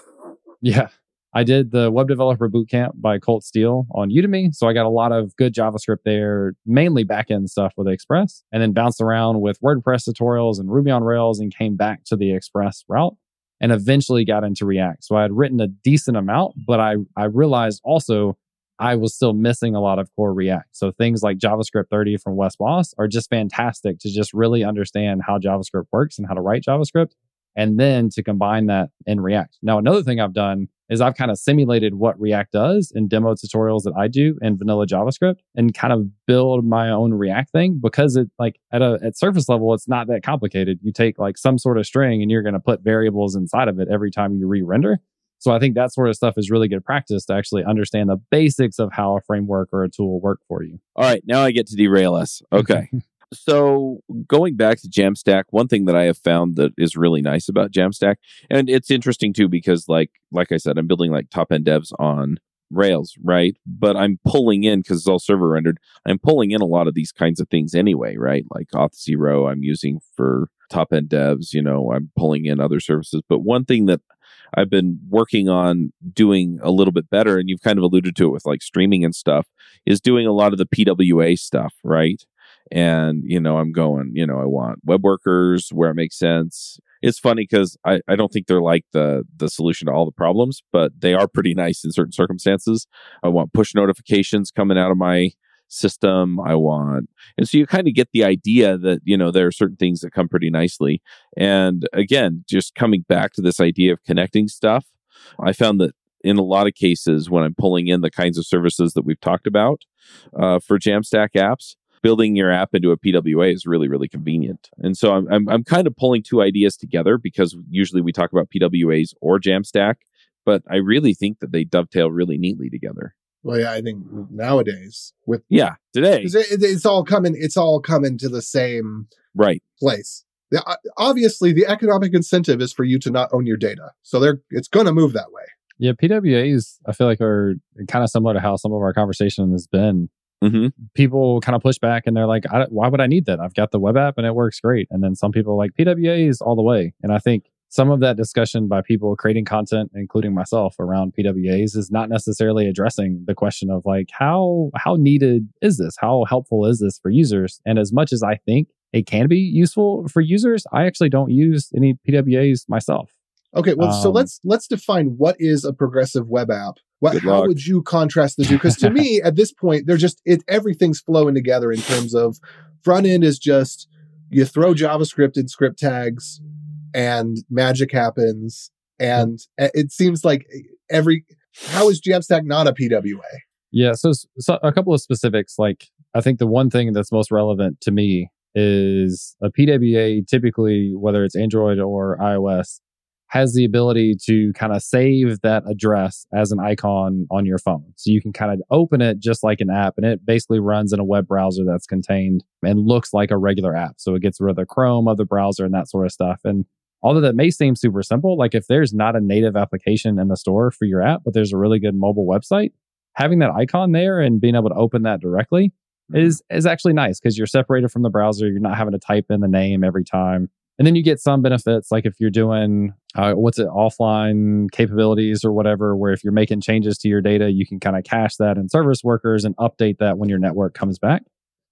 Yeah. I did the web developer bootcamp by Colt Steele on Udemy. So I got a lot of good JavaScript there, mainly backend stuff with Express, and then bounced around with WordPress tutorials and Ruby on Rails and came back to the Express route. and eventually got into React. So I had written a decent amount, but I, I realized also I was still missing a lot of core React. So things like JavaScript 30 from Wes Bos are just fantastic to just really understand how JavaScript works and how to write JavaScript and then to combine that in React. Now, another thing I've done is I've kind of simulated what React does in demo tutorials that I do in vanilla JavaScript and kind of build my own React thing because it like at a at surface level, it's not that complicated. You take like some sort of string and you're going to put variables inside of it every time you re-render. So I think that sort of stuff is really good practice to actually understand the basics of how a framework or a tool work for you. All right, now I get to derail us. Okay. so going back to Jamstack, one thing that I have found that is really nice about Jamstack, and it's interesting too because like like I said, I'm building like top end devs on Rails, right? But I'm pulling in because it's all server rendered. I'm pulling in a lot of these kinds of things anyway, right? Like Auth0 I'm using for top end devs. You know, I'm pulling in other services. But one thing that I've been working on doing a little bit better, and you've kind of alluded to it with like streaming and stuff, is doing a lot of the PWA stuff, right? And, you know, I'm going, you know, I want web workers where it makes sense. It's funny because I, I don't think they're like the the solution to all the problems, but they are pretty nice in certain circumstances. I want push notifications coming out of my system I want. And so you kind of get the idea that, you know, there are certain things that come pretty nicely. And again, just coming back to this idea of connecting stuff, I found that in a lot of cases when I'm pulling in the kinds of services that we've talked about uh, for Jamstack apps, building your app into a PWA is really, really convenient. And so I'm, I'm, I'm kind of pulling two ideas together because usually we talk about PWAs or Jamstack, but I really think that they dovetail really neatly together. Well, yeah, I think nowadays with yeah today it, it's all coming it's all coming to the same right place. Obviously, the economic incentive is for you to not own your data, so they're it's going to move that way. Yeah, PWAs I feel like are kind of similar to how some of our conversation has been. Mm-hmm. People kind of push back and they're like, "Why would I need that? I've got the web app and it works great." And then some people like PWAs all the way, and I think some of that discussion by people creating content, including myself, around PWAs is not necessarily addressing the question of like how how needed is this? How helpful is this for users? And as much as I think it can be useful for users, I actually don't use any PWAs myself. Okay, well, um, so let's let's define what is a progressive web app. What, how luck. would you contrast the two? Because to me, at this point, they're just it everything's flowing together in terms of front end is just you throw JavaScript and script tags and magic happens. And it seems like every, how is Jamstack not a PWA? Yeah. So, so a couple of specifics. Like, I think the one thing that's most relevant to me is a PWA, typically, whether it's Android or iOS, has the ability to kind of save that address as an icon on your phone. So you can kind of open it just like an app and it basically runs in a web browser that's contained and looks like a regular app. So it gets rid of the Chrome of the browser and that sort of stuff. And although that may seem super simple, like if there's not a native application in the store for your app, but there's a really good mobile website, having that icon there and being able to open that directly mm-hmm. is is actually nice because you're separated from the browser. You're not having to type in the name every time. And then you get some benefits, like if you're doing uh, what's it, offline capabilities or whatever, where if you're making changes to your data, you can kind of cache that in service workers and update that when your network comes back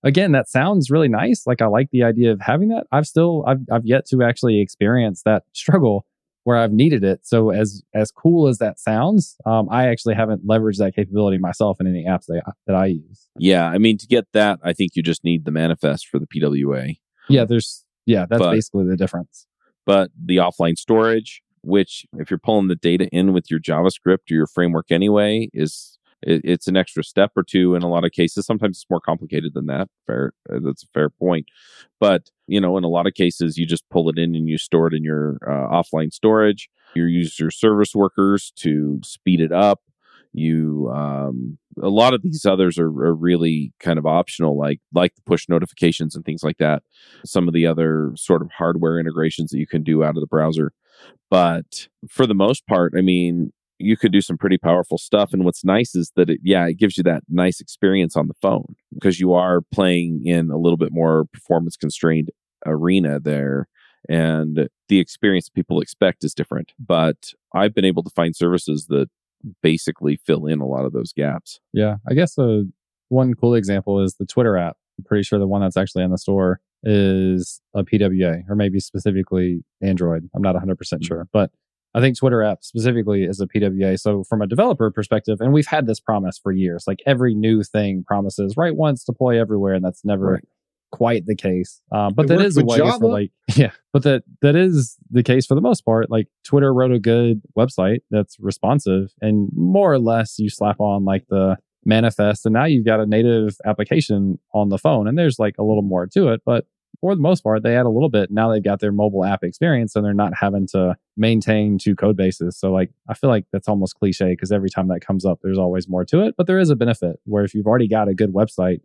again, that sounds really nice. Like I like the idea of having that. I've still I've I've yet to actually experience that struggle where I've needed it. So as as cool as that sounds, um, I actually haven't leveraged that capability myself in any apps that I, that I use. Yeah, I mean to get that, I think you just need the manifest for the PWA. Yeah, there's yeah, that's but, basically the difference. But the offline storage, which if you're pulling the data in with your JavaScript or your framework anyway, is it, it's an extra step or two in a lot of cases. Sometimes it's more complicated than that. Fair, uh, that's a fair point. But you know, in a lot of cases, you just pull it in and you store it in your uh, offline storage. You use your service workers to speed it up. You um, a lot of these others are, are really kind of optional, like like the push notifications and things like that. Some of the other sort of hardware integrations that you can do out of the browser. But for the most part, I mean, you could do some pretty powerful stuff. And what's nice is that it, yeah, it gives you that nice experience on the phone because you are playing in a little bit more performance constrained arena there. And the experience people expect is different. But I've been able to find services that basically fill in a lot of those gaps. Yeah. I guess uh, one cool example is the Twitter app. I'm pretty sure the one that's actually in the store is a PWA or maybe specifically Android. I'm not 100% mm-hmm. sure. But I think Twitter app specifically is a PWA. So from a developer perspective, and we've had this promise for years, like every new thing promises write once, deploy everywhere, and that's never Right. quite the case. Um, but It that worked a way Java. for like, yeah, but that that is the case for the most part. Like Twitter wrote a good website that's responsive, and more or less you slap on like the manifest, and now you've got a native application on the phone, and there's like a little more to it, but for the most part, they add a little bit. Now they've got their mobile app experience and they're not having to maintain two code bases. So, like, I feel like that's almost cliche because every time that comes up, there's always more to it. But there is a benefit where if you've already got a good website,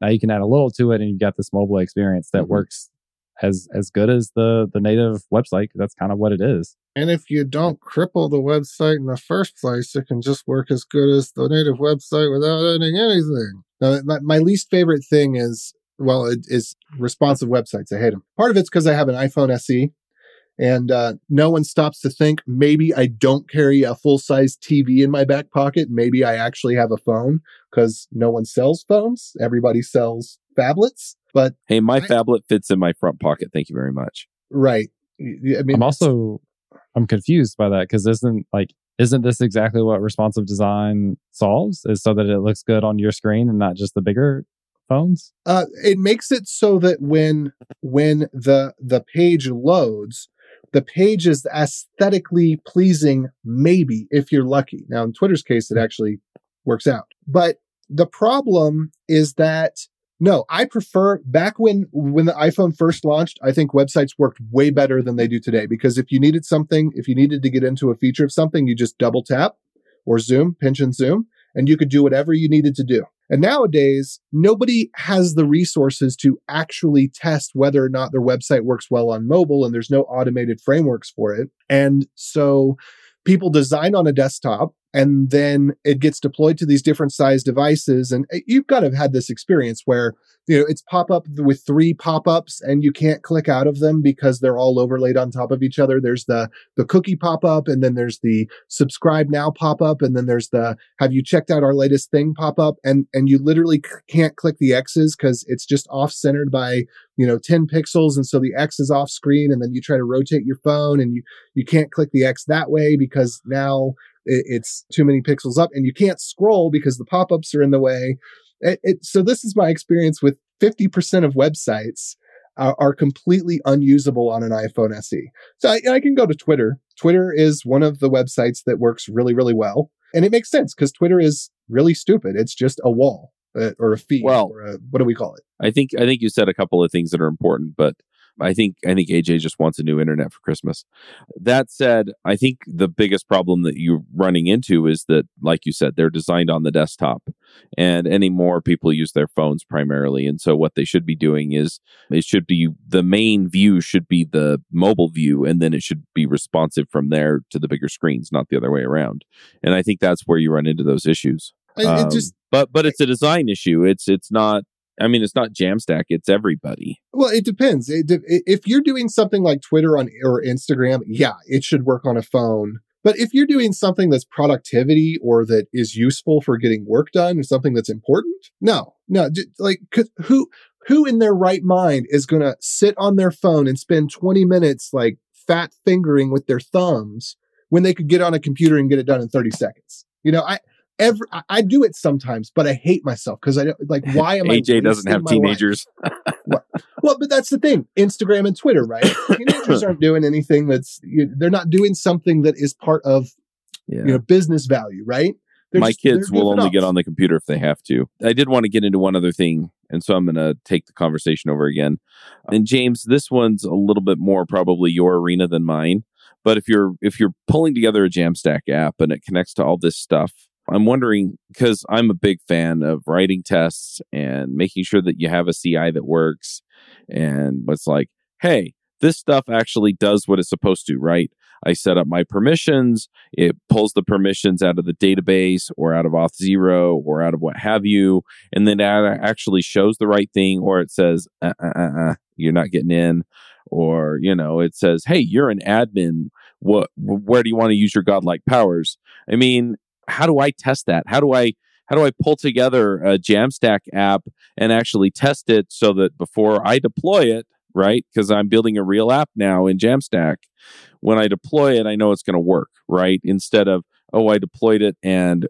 now you can add a little to it and you've got this mobile experience that Mhm. works as as good as the the native website that's kind of what it is. And if you don't cripple the website in the first place, it can just work as good as the native website without adding anything. Now, my, my least favorite thing is, well, it is responsive websites. I hate them. Part of it's because I have an iPhone SE and uh, no one stops to think maybe I don't carry a full size TV in my back pocket. Maybe I actually have a phone because no one sells phones. Everybody sells phablets. But Hey, my I- phablet fits in my front pocket. Thank you very much. right. I mean, I'm also I'm confused by that because isn't like isn't this exactly what responsive design solves? Is so that it looks good on your screen and not just the bigger phones? uh, it makes it so that when when the the page loads, the page is aesthetically pleasing. Maybe if you're lucky. Now, in Twitter's case, it actually works out. But the problem is that no, I prefer back when when the iPhone first launched. I think websites worked way better than they do today because if you needed something, if you needed to get into a feature of something, you just double tap or zoom, pinch and zoom, and you could do whatever you needed to do. And nowadays, nobody has the resources to actually test whether or not their website works well on mobile, and there's no automated frameworks for it. And so people design on a desktop and then it gets deployed to these different size devices. And uh, you've got to have had this experience where, you know, it's pop up with three pop ups and you can't click out of them because they're all overlaid on top of each other. There's the, the cookie pop up and then there's the subscribe now pop up and then there's the have you checked out our latest thing pop up and and you literally c- can't click the x's because it's just off centered by you know 10 pixels and so the x is off screen and then you try to rotate your phone and you you can't click the x that way because now it, it's too many pixels up and you can't scroll because the pop-ups are in the way it, it, so this is my experience with 50% of websites are, are completely unusable on an iphone se so I, I can go to twitter twitter is one of the websites that works really really well and it makes sense because Twitter is really stupid. It's just a wall uh, or a feed Well- or a, what do we call it? I think I think you said a couple of things that are important, but I think I think AJ just wants a new internet for Christmas. That said, I think the biggest problem that you're running into is that, like you said, they're designed on the desktop, and anymore people use their phones primarily. And so what they should be doing is it should be the main view should be the mobile view, and then it should be responsive from there to the bigger screens, not the other way around. And I think that's where you run into those issues. Um, just but but it's a design issue. It's it's not. I mean, it's not Jamstack. It's everybody. well, it depends. It, de- if you're doing something like Twitter on or Instagram, yeah, it should work on a phone. But if you're doing something that's productivity or that is useful for getting work done or something that's important, no, no, like who who in their right mind is going to sit on their phone and spend 20 minutes like fat fingering with their thumbs when they could get on a computer and get it done in 30 seconds? You know, I every I, I do it sometimes, but I hate myself because I don't like why am I AJ doesn't have teenagers. Well, but that's the thing. Instagram and Twitter, right? Teenagers aren't doing anything that's you, they're not doing something that is part of Yeah. you know business value, right? They're My just- kids will goofing only get on the computer if they have to. I did want to get into one other thing, and so I'm going to take the conversation over again. Uh-huh. And James, this one's a little bit more probably your arena than mine. But if you're if you're pulling together a Jamstack app and it connects to all this stuff, I'm wondering because I'm a big fan of writing tests and making sure that you have a CI that works, and it's like, hey, this stuff actually does what it's supposed to, right? I set up my permissions. It pulls the permissions out of the database or out of Auth0 or out of what have you, and then it actually shows the right thing, or it says, uh, uh, uh, uh, "You're not getting in," or you know, it says, "Hey, you're an admin. What? Where do you want to use your godlike powers?" I mean, how do I test that? How do I how do I pull together a Jamstack app and actually test it so that before I deploy it, right? Because I'm building a real app now in Jamstack. When I deploy it, I know it's going to work, right? Instead of, oh, I deployed it and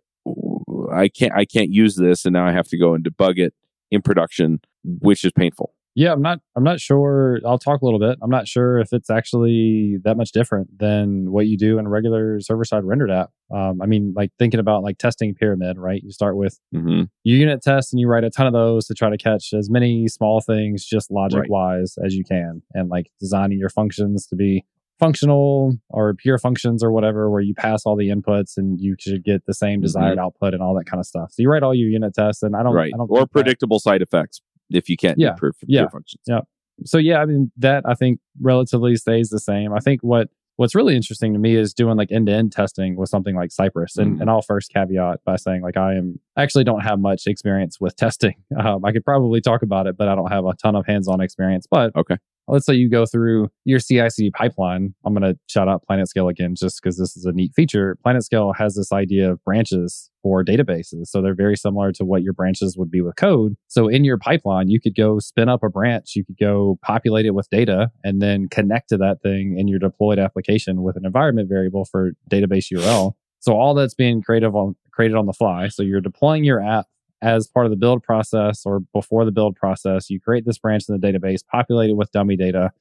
I can't I can't use this and now I have to go and debug it in production, which is painful. Yeah, I'm not. I'm not sure. I'll talk a little bit. I'm not sure if it's actually that much different than what you do in a regular server side rendered app. Um, I mean, like thinking about like testing pyramid, right? You start with Mm-hmm. your unit tests and you write a ton of those to try to catch as many small things, just logic Right. wise, as you can, and like designing your functions to be functional or pure functions or whatever, where you pass all the inputs and you should get the same desired output and all that kind of stuff. So you write all your unit tests, and I don't, Right. I don't Or think that- predictable side effects if you can't Yeah. do Yeah. functions. Yeah. so yeah, I mean that I think relatively stays the same. I think what what's really interesting to me is doing like end to end testing with something like Cypress. And, Mhm. and I'll first caveat by saying like I am I actually don't have much experience with testing. Um, I could probably talk about it, but I don't have a ton of hands on experience. But Okay. Let's say you go through your CI/CD pipeline. I'm going to shout out PlanetScale again, just because this is a neat feature. PlanetScale has this idea of branches for databases, so they're very similar to what your branches would be with code. So in your pipeline, you could go spin up a branch, you could go populate it with data, and then connect to that thing in your deployed application with an environment variable for database URL. So all that's being creative on created on the fly. So you're deploying your app as part of the build process or before the build process, you create this branch in the database, populate it with dummy data,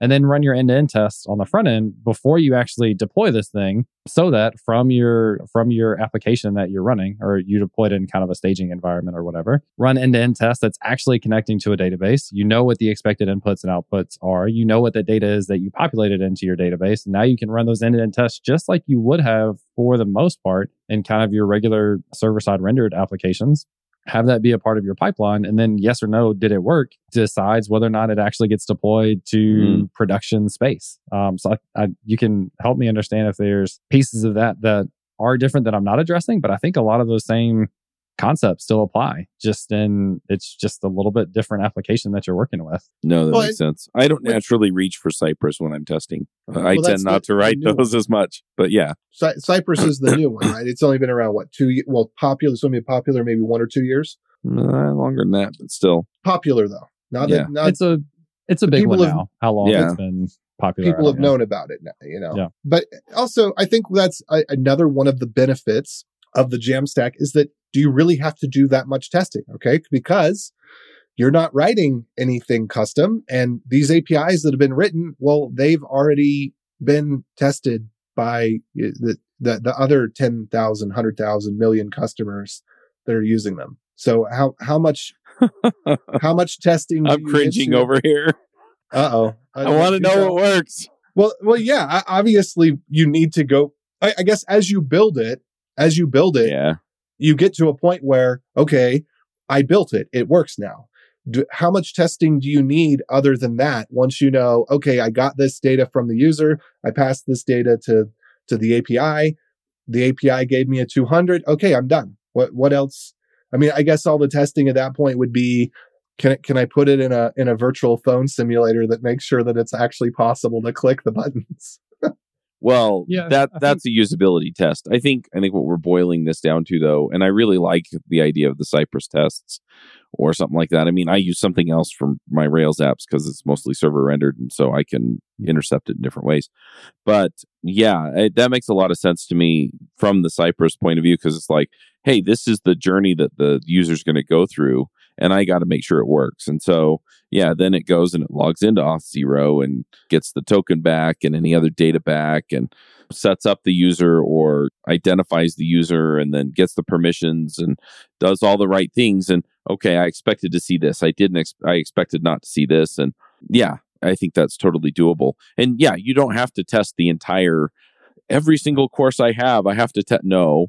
and then run your end-to-end tests on the front end before you actually deploy this thing so that from your from your application that you're running or you deployed in kind of a staging environment or whatever run end-to-end tests that's actually connecting to a database. You know what the expected inputs and outputs are. You know what the data is that you populated into your database. Now you can run those end-to-end tests just like you would have for the most part in kind of your regular server-side rendered applications have that be a part of your pipeline? And then yes or no did it work? Decides whether or not it actually gets deployed to Mm. production space. Um, so I, I, you can help me understand if there's pieces of that that are different that i'm not addressing but i think a lot of those same concepts still apply just in it's just a little bit different application that you're working with No, that Well, makes sense. I don't with- naturally reach for Cypress when I'm testing. Uh, I Well, that's tend not the- to write new those as much. But yeah, Cy- Cypress is the new one, right? It's only been around what two? Well, popular. It's only been popular maybe one or two years. uh, longer than that, but still. Popular though. Not Yeah. that not it's a it's a big people one have- now how long Yeah. it's been popular people have know. known about it now, you know. Yeah. But also, I think that's a, another one of the benefits of the Jamstack is that do you really have to do that much testing? Okay, because you're not writing anything custom, and these APIs that have been written, well, they've already been tested by eh, the the, the other 10,000, 100,000 million customers that are using them. So how how much how much testing? I'm cringing over here. Uh-oh. I want to know what works. Well, well, yeah. Obviously, you need to go. I, I guess as you build it, as you build it, Yeah. You get to a point where, okay, I built it. It works now. Do, how much testing do you need other than that? Once you know, okay, I got this data from the user. I passed this data to to the API. The API gave me a 200. Okay, I'm done. What what else? I mean, I guess all the testing at that point would be. Can can I put it in a in a virtual phone simulator that makes sure that it's actually possible to click the buttons? Well, Yeah, that I that's a usability test. I think I think what we're boiling this down to though, and I really like the idea of the Cypress tests or something like that. I mean, I use something else from my Rails apps because it's mostly server rendered, and so I can hmm. intercept it in different ways. But yeah, it, that makes a lot of sense to me from the Cypress point of view because it's like, hey, this is the journey that the user's going to go through, and I got to make sure it works. And so yeah, then it goes and it logs into Auth0 and gets the token back and any other data back and sets up the user or identifies the user and then gets the permissions and does all the right things. And okay, I expected to see this. I didn't, ex- I expected not to see this. And yeah, I think that's totally doable. And yeah, you don't have to test the entire, every single course I have, I have to test, no,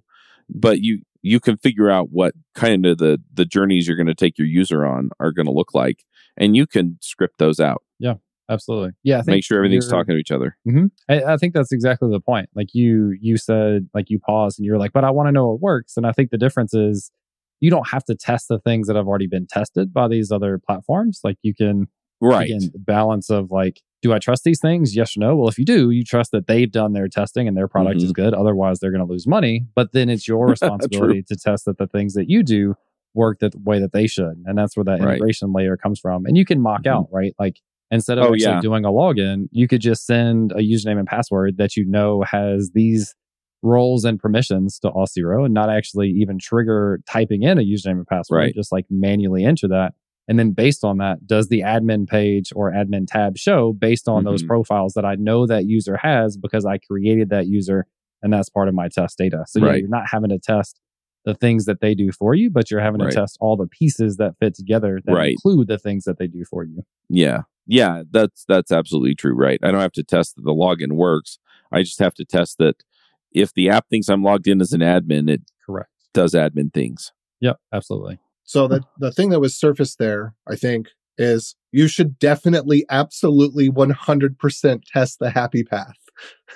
but you, you can figure out what kind of the the journeys you're going to take your user on are going to look like and you can script those out Yeah, absolutely yeah I think make sure everything's talking to each other mm-hmm. I, I think that's exactly the point. Like you, you said, like you paused and you're like, but I want to know it works. And I think the difference is you don't have to test the things that have already been tested by these other platforms. Like you can, right again, balance of like, do I trust these things? Yes or no? Well, if you do, you trust that they've done their testing and their product Mm-hmm. is good. Otherwise, they're going to lose money. But then it's your responsibility to test that the things that you do work the way that they should. And that's where that Right. integration layer comes from. And you can mock Mhm. out, right? Like Instead of Oh, actually yeah. doing a login, you could just send a username and password that you know has these roles and permissions to Auth0 and not actually even trigger typing in a username and password, Right. just like manually enter that. And then based on that, does the admin page or admin tab show based on those Mhm. profiles that I know that user has because I created that user and that's part of my test data. So yeah, you're not having to test the things that they do for you, but you're having Right. to test all the pieces that fit together that Right. include the things that they do for you. Yeah. Yeah, that's that's absolutely true, right? I don't have to test that the login works. I just have to test that if the app thinks I'm logged in as an admin, it Correct. does admin things. Yep, absolutely. So the the thing that was surfaced there, I think, is you should definitely, absolutely, one hundred percent test the happy path.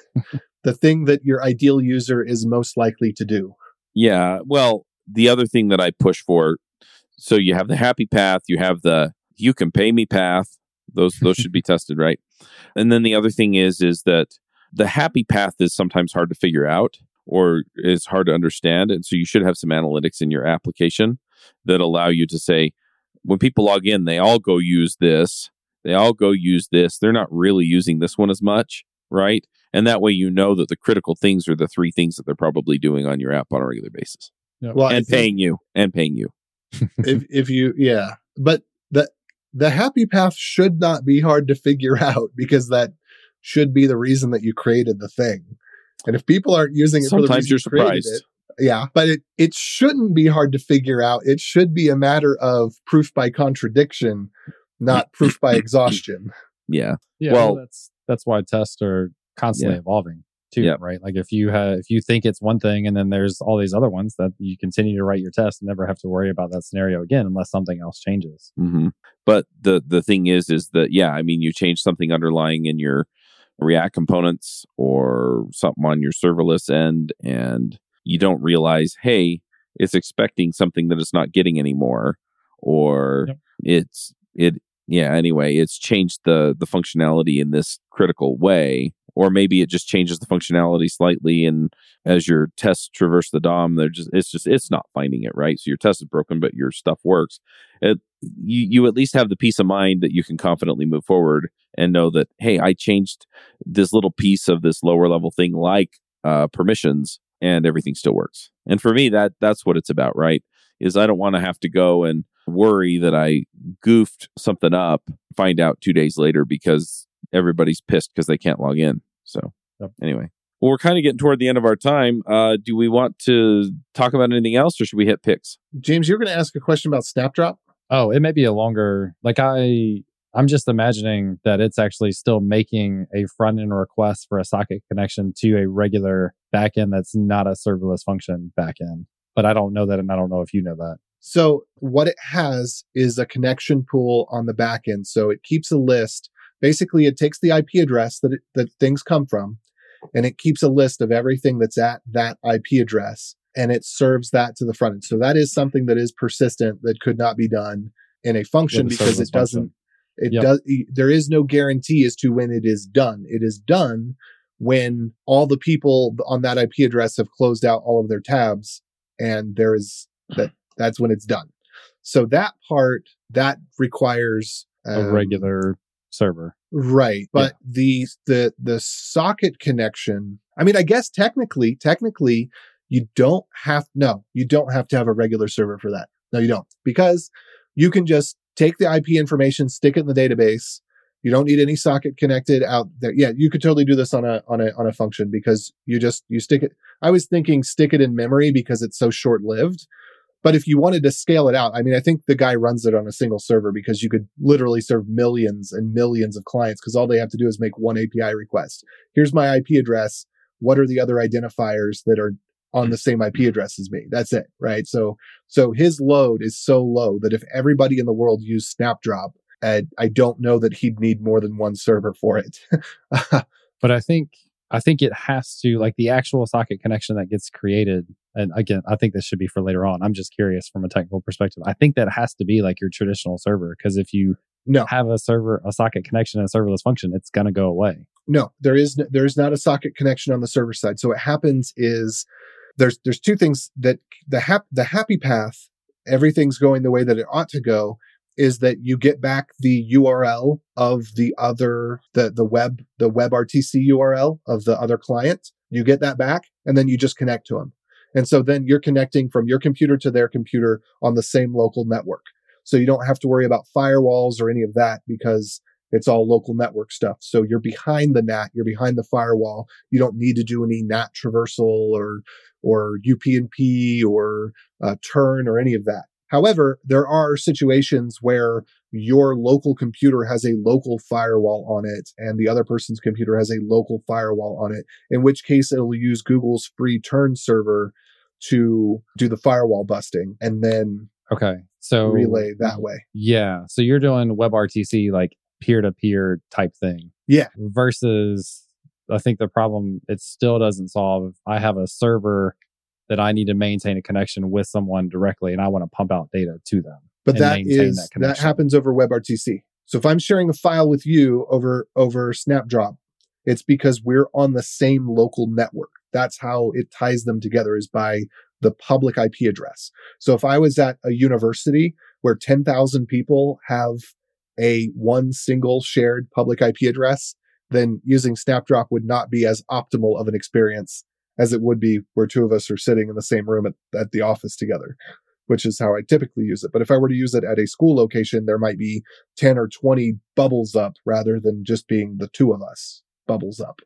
the thing that your ideal user is most likely to do. Yeah. Well, the other thing that I push for, so you have the happy path, you have the you can pay me path. Those those should be tested, right? And then the other thing is is that the happy path is sometimes hard to figure out or is hard to understand, and so you should have some analytics in your application that allow you to say when people log in, they all go use this, they all go use this. They're not really using this one as much, right? And that way you know that the critical things are the three things that they're probably doing on your app on a regular basis Well, and paying you and paying you. if if you yeah, but the the happy path should not be hard to figure out because that should be the reason that you created the thing. And if people aren't using it for the Sometimes you're you created surprised. it, yeah, but it it shouldn't be hard to figure out. It should be a matter of proof by contradiction, not proof by exhaustion. Yeah. Yeah, Well- that's that's why tests are constantly Yeah. evolving too, Yep. right? Like if you have if you think it's one thing and then there's all these other ones that you continue to write your test and never have to worry about that scenario again unless something else changes. hmm But the the thing is, is that yeah, I mean, you change something underlying in your React components or something on your serverless end, and you don't realize, hey, it's expecting something that it's not getting anymore, or Yep. it's it yeah. Anyway, it's changed the the functionality in this critical way, or maybe it just changes the functionality slightly, and as your tests traverse the DOM, they're just it's just it's not finding it right. So your test is broken, but your stuff works. It, you you at least have the peace of mind that you can confidently move forward and know that hey, I changed this little piece of this lower level thing like uh, permissions, and everything still works. And for me, that that's what it's about, right? Is I don't want to have to go and worry that I goofed something up, find out two days later because everybody's pissed because they can't log in. So Yep. anyway. Well, we're kind of getting toward the end of our time. Uh, do we want to talk about anything else or should we hit picks? James, you're going to ask a question about Snapdrop. Oh, it may be a longer like I I'm just imagining that it's actually still making a front end request for a socket connection to a regular backend that's not a serverless function backend. But I don't know that and I don't know if you know that. So what it has is a connection pool on the backend. So it keeps a list. Basically, it takes the IP address that it, that things come from, and it keeps a list of everything that's at that IP address, and it serves that to the front end. So that is something that is persistent that could not be done in a function because it doesn't. function. It Yep. does. There is no guarantee as to when it is done. It is done when all the people on that IP address have closed out all of their tabs, and there is that that's when it's done. So that part that requires A um, regular server. right? But the the the socket connection. I mean, I guess technically, technically, you don't have no, you don't have to have a regular server for that. No, you don't, because you can just take the IP information, stick it in the database. You don't need any socket connected out there. Yeah, you could totally do this on a on a on a function because you just you stick it. I was thinking stick it in memory because it's so short lived. But if you wanted to scale it out, I mean, I think the guy runs it on a single server because you could literally serve millions and millions of clients because all they have to do is make one API request. Here's my IP address. What are the other identifiers that are on the same IP address as me? That's it, right? So, so his load is so low that if everybody in the world used Snapdrop, uh, I don't know that he'd need more than one server for it. But I think I think it has to like the actual socket connection that gets created. And again, I think this should be for later on. I'm just curious from a technical perspective. I think that has to be like your traditional server because if you no, have a server, a socket connection, and a serverless function, it's going to go away. No, there is no, there is not a socket connection on the server side. So what happens is there's there's two things that the hap, the happy path everything's going the way that it ought to go is that you get back the URL of the other the the web the WebRTC URL of the other client. You get that back, and then you just connect to them. And so then you're connecting from your computer to their computer on the same local network. So you don't have to worry about firewalls or any of that because it's all local network stuff. So you're behind the NAT, you're behind the firewall. You don't need to do any NAT traversal or or UPnP or uh, turn or any of that. However, there are situations where your local computer has a local firewall on it and the other person's computer has a local firewall on it, in which case it'll use Google's free turn server to do the firewall busting and then Okay. So relay that way. Yeah. So you're doing WebRTC like peer to peer type thing. Yeah. Versus, I think the problem it still doesn't solve. I have a server that I need to maintain a connection with someone directly, and I want to pump out data to them. But that is that that happens over WebRTC. So if I'm sharing a file with you over over Snapdrop, it's because we're on the same local network. That's how it ties them together is by the public IP address. So if I was at a university where 10,000 people have a one single shared public IP address, then using Snapdrop would not be as optimal of an experience as it would be where two of us are sitting in the same room at, at the office together, which is how I typically use it. But if I were to use it at a school location, there might be 10 or 20 bubbles up rather than just being the two of us bubbles up.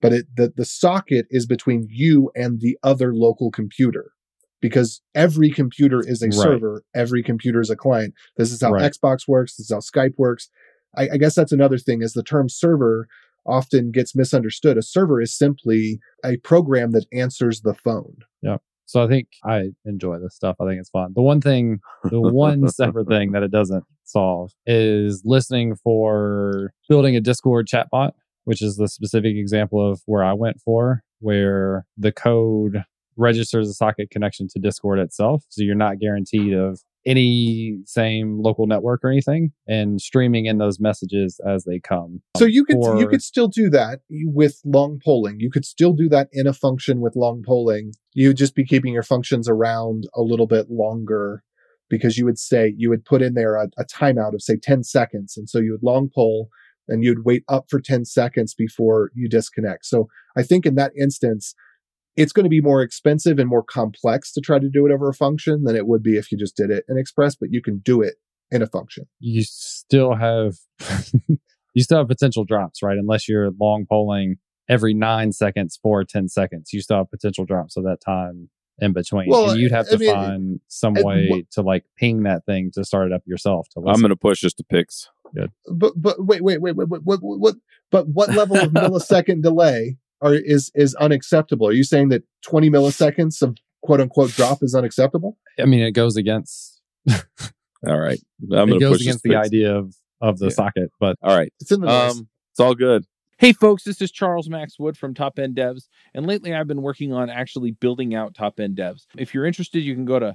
But it, the, the socket is between you and the other local computer because every computer is a Right. server, every computer is a client. This is how Right. Xbox works. This is how Skype works. I, I guess that's another thing is the term server often gets misunderstood. A server is simply a program that answers the phone. Yeah. So I think I enjoy this stuff. I think it's fun. The one thing, the one separate thing that it doesn't solve is listening for building a Discord chatbot, which is the specific example of where I went for, where the code registers a socket connection to Discord itself. So you're not guaranteed of any same local network or anything and streaming in those messages as they come. So you could you could still do that with long polling. You could still do that in a function with long polling. You would just be keeping your functions around a little bit longer because you would say you would put in there a, a timeout of say 10 seconds. And so you would long poll and you'd wait up for 10 seconds before you disconnect. So I think in that instance, it's going to be more expensive and more complex to try to do it over a function than it would be if you just did it in Express, but you can do it in a function. you still have you still have potential drops, right? Unless you're long polling every nine seconds for 10 seconds, you still have potential drops of that time in between. Well, and you'd have I to mean, find some it- way what- to like ping that thing to start it up yourself. To I'm going to push us to picks. but but wait wait wait wait wait what what but what level of millisecond delay are is is unacceptable? Are you saying that 20 milliseconds of quote unquote drop is unacceptable? I mean, it goes against All right. I'm it going to goes push against the picks. idea of of the Yeah. socket, but All right. It's in the noise. Um, it's all good. Hey, folks, this is Charles Max Wood from Top End Devs. And lately I've been working on actually building out Top End Devs. If you're interested, you can go to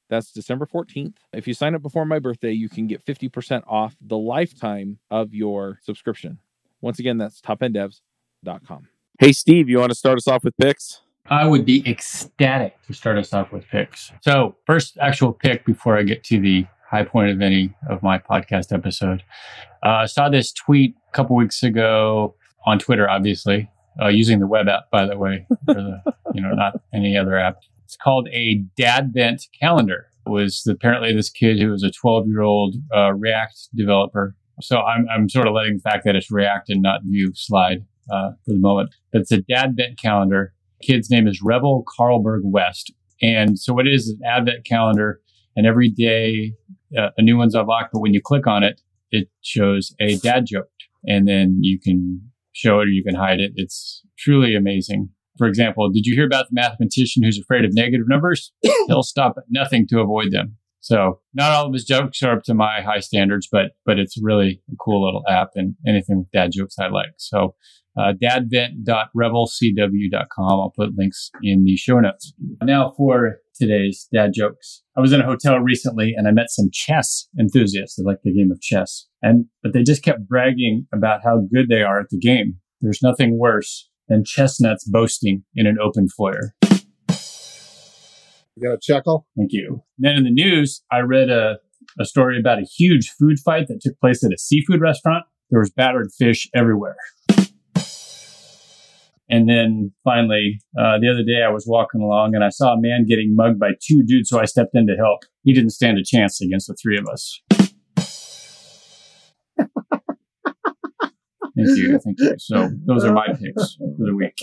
that's December 14th. If you sign up before my birthday, you can get 50% off the lifetime of your subscription. Once again, that's topenddevs.com. Hey, Steve, you want to start us off with picks? I would be ecstatic to start us off with picks. So, first actual pick before I get to the high point of any of my podcast episode. Uh, I saw this tweet a couple weeks ago on Twitter, obviously, uh, using the web app, by the way, for the, you know, not any other app. It's called a Dadvent calendar. It was apparently this kid who was a 12 year old uh, React developer. So I'm, I'm sort of letting the fact that it's React and not Vue slide uh, for the moment. But it's a Dadvent calendar kid's name is Rebel Carlberg West. And so what it is is an advent calendar and every day uh, a new one's unlocked. But when you click on it, it shows a dad joke and then you can show it or you can hide it. It's truly amazing. For example, did you hear about the mathematician who's afraid of negative numbers? He'll stop at nothing to avoid them. So not all of his jokes are up to my high standards, but but it's really a cool little app and anything with dad jokes I like. So uh, dadvent.rebelcw.com. I'll put links in the show notes. Now for today's dad jokes. I was in a hotel recently and I met some chess enthusiasts. They like the game of chess. And, but they just kept bragging about how good they are at the game. There's nothing worse than chestnuts boasting in an open foyer. You got a chuckle? Thank you. Then in the news, I read a, a story about a huge food fight that took place at a seafood restaurant. There was battered fish everywhere. And then finally, uh, the other day I was walking along and I saw a man getting mugged by two dudes, so I stepped in to help. He didn't stand a chance against the three of us. thank you, thank you. So those are my picks for the week.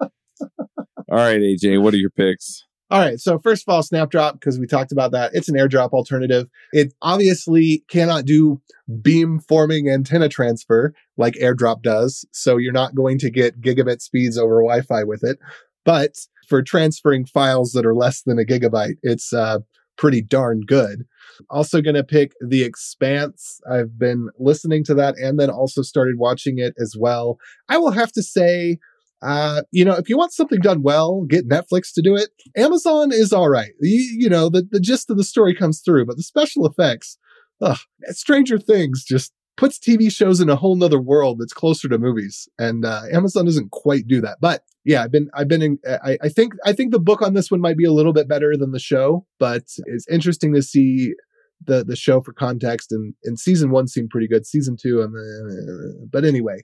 All right, AJ, what are your picks? All right. So first of all, Snapdrop, because we talked about that. It's an airdrop alternative. It obviously cannot do beam forming antenna transfer like airdrop does. So you're not going to get gigabit speeds over Wi-Fi with it. But for transferring files that are less than a gigabyte, it's uh, pretty darn good. Also going to pick The Expanse. I've been listening to that and then also started watching it as well. I will have to say uh, you know, if you want something done well, get Netflix to do it. Amazon is all right. You, you know, the, the gist of the story comes through, but the special effects, ugh, Stranger Things just puts TV shows in a whole nother world that's closer to movies. And uh, Amazon doesn't quite do that. But yeah, I've been, I've been in, I, I think, I think the book on this one might be a little bit better than the show, but it's interesting to see the the show for context and and season one seemed pretty good season two and uh, but anyway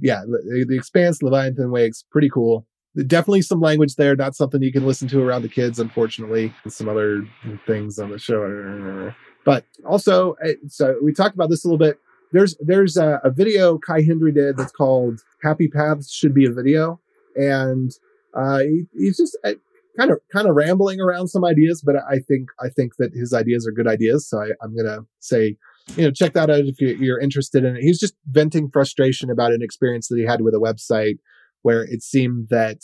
yeah, the, the Expanse, Leviathan Wakes, pretty cool. Definitely some language there, not something you can listen to around the kids, unfortunately. Some other things on the show, but also, so we talked about this a little bit. There's there's a, a video Kai Hendry did that's called "Happy Paths Should Be a Video," and uh, he, he's just kind of kind of rambling around some ideas, but I think I think that his ideas are good ideas. So I, I'm gonna say you know, check that out if you're interested in it. He's just venting frustration about an experience that he had with a website where it seemed that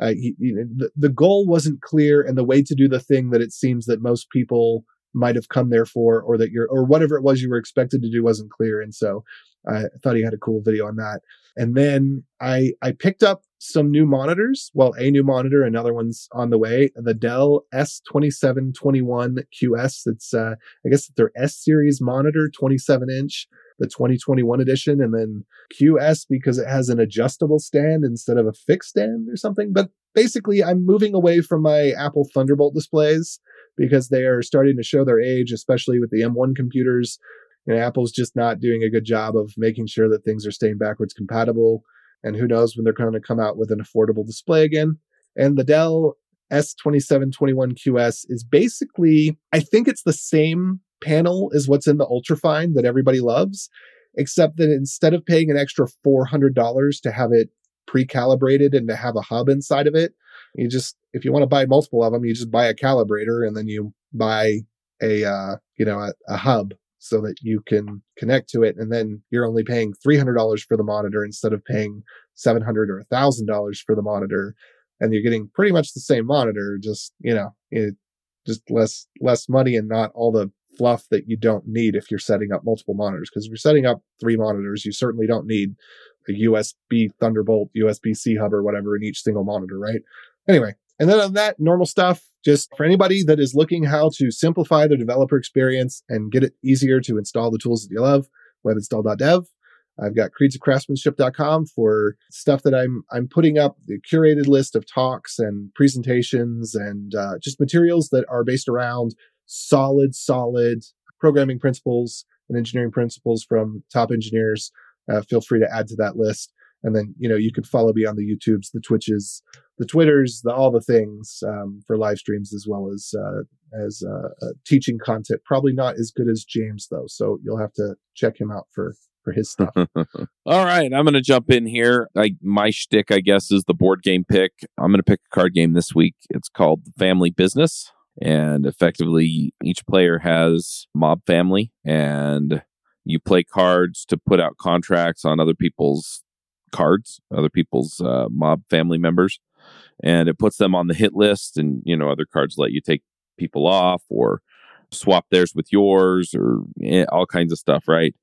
uh, he, the, the goal wasn't clear and the way to do the thing that it seems that most people might have come there for or that you're or whatever it was you were expected to do wasn't clear. And so i thought he had a cool video on that. And then i i picked up some new monitors. Well a new monitor another one's on the way the dell s2721 qs it's uh i guess their s series monitor 27 inch the 2021 edition and then qs because it has an adjustable stand instead of a fixed stand or something. But basically i'm moving away from my apple thunderbolt displays because they are starting to show their age, especially with the M1 computers. And Apple's just not doing a good job of making sure that things are staying backwards compatible. And who knows when they're going to come out with an affordable display again. And the Dell S2721QS is basically, I think it's the same panel as what's in the Ultrafine that everybody loves, except that instead of paying an extra $400 to have it pre-calibrated and to have a hub inside of it, you just, if you want to buy multiple of them, you just buy a calibrator and then you buy a, uh, you know, a, a hub so that you can connect to it. And then you're only paying $300 for the monitor instead of paying 700 or $1,000 for the monitor. And you're getting pretty much the same monitor, just, you know, it, just less, less money and not all the fluff that you don't need if you're setting up multiple monitors. Because if you're setting up three monitors, you certainly don't need a USB Thunderbolt, USB C hub or whatever in each single monitor, right? Anyway, and then on that normal stuff, just for anybody that is looking how to simplify their developer experience and get it easier to install the tools that you love, webinstall.dev. I've got creedsofcraftsmanship.com for stuff that I'm I'm putting up the curated list of talks and presentations and uh, just materials that are based around solid, solid programming principles and engineering principles from top engineers. Uh, feel free to add to that list. And then, you know, you could follow me on the YouTubes, the Twitches, the Twitters, the, all the things um, for live streams as well as uh, as uh, uh, teaching content. Probably not as good as James though, so you'll have to check him out for for his stuff. All right, I'm going to jump in here. I, my shtick, I guess, is the board game pick. I'm going to pick a card game this week. It's called Family Business, and effectively, each player has mob family, and you play cards to put out contracts on other people's cards, other people's uh, mob family members, and it puts them on the hit list. And you know, other cards let you take people off or swap theirs with yours or eh, all kinds of stuff, right?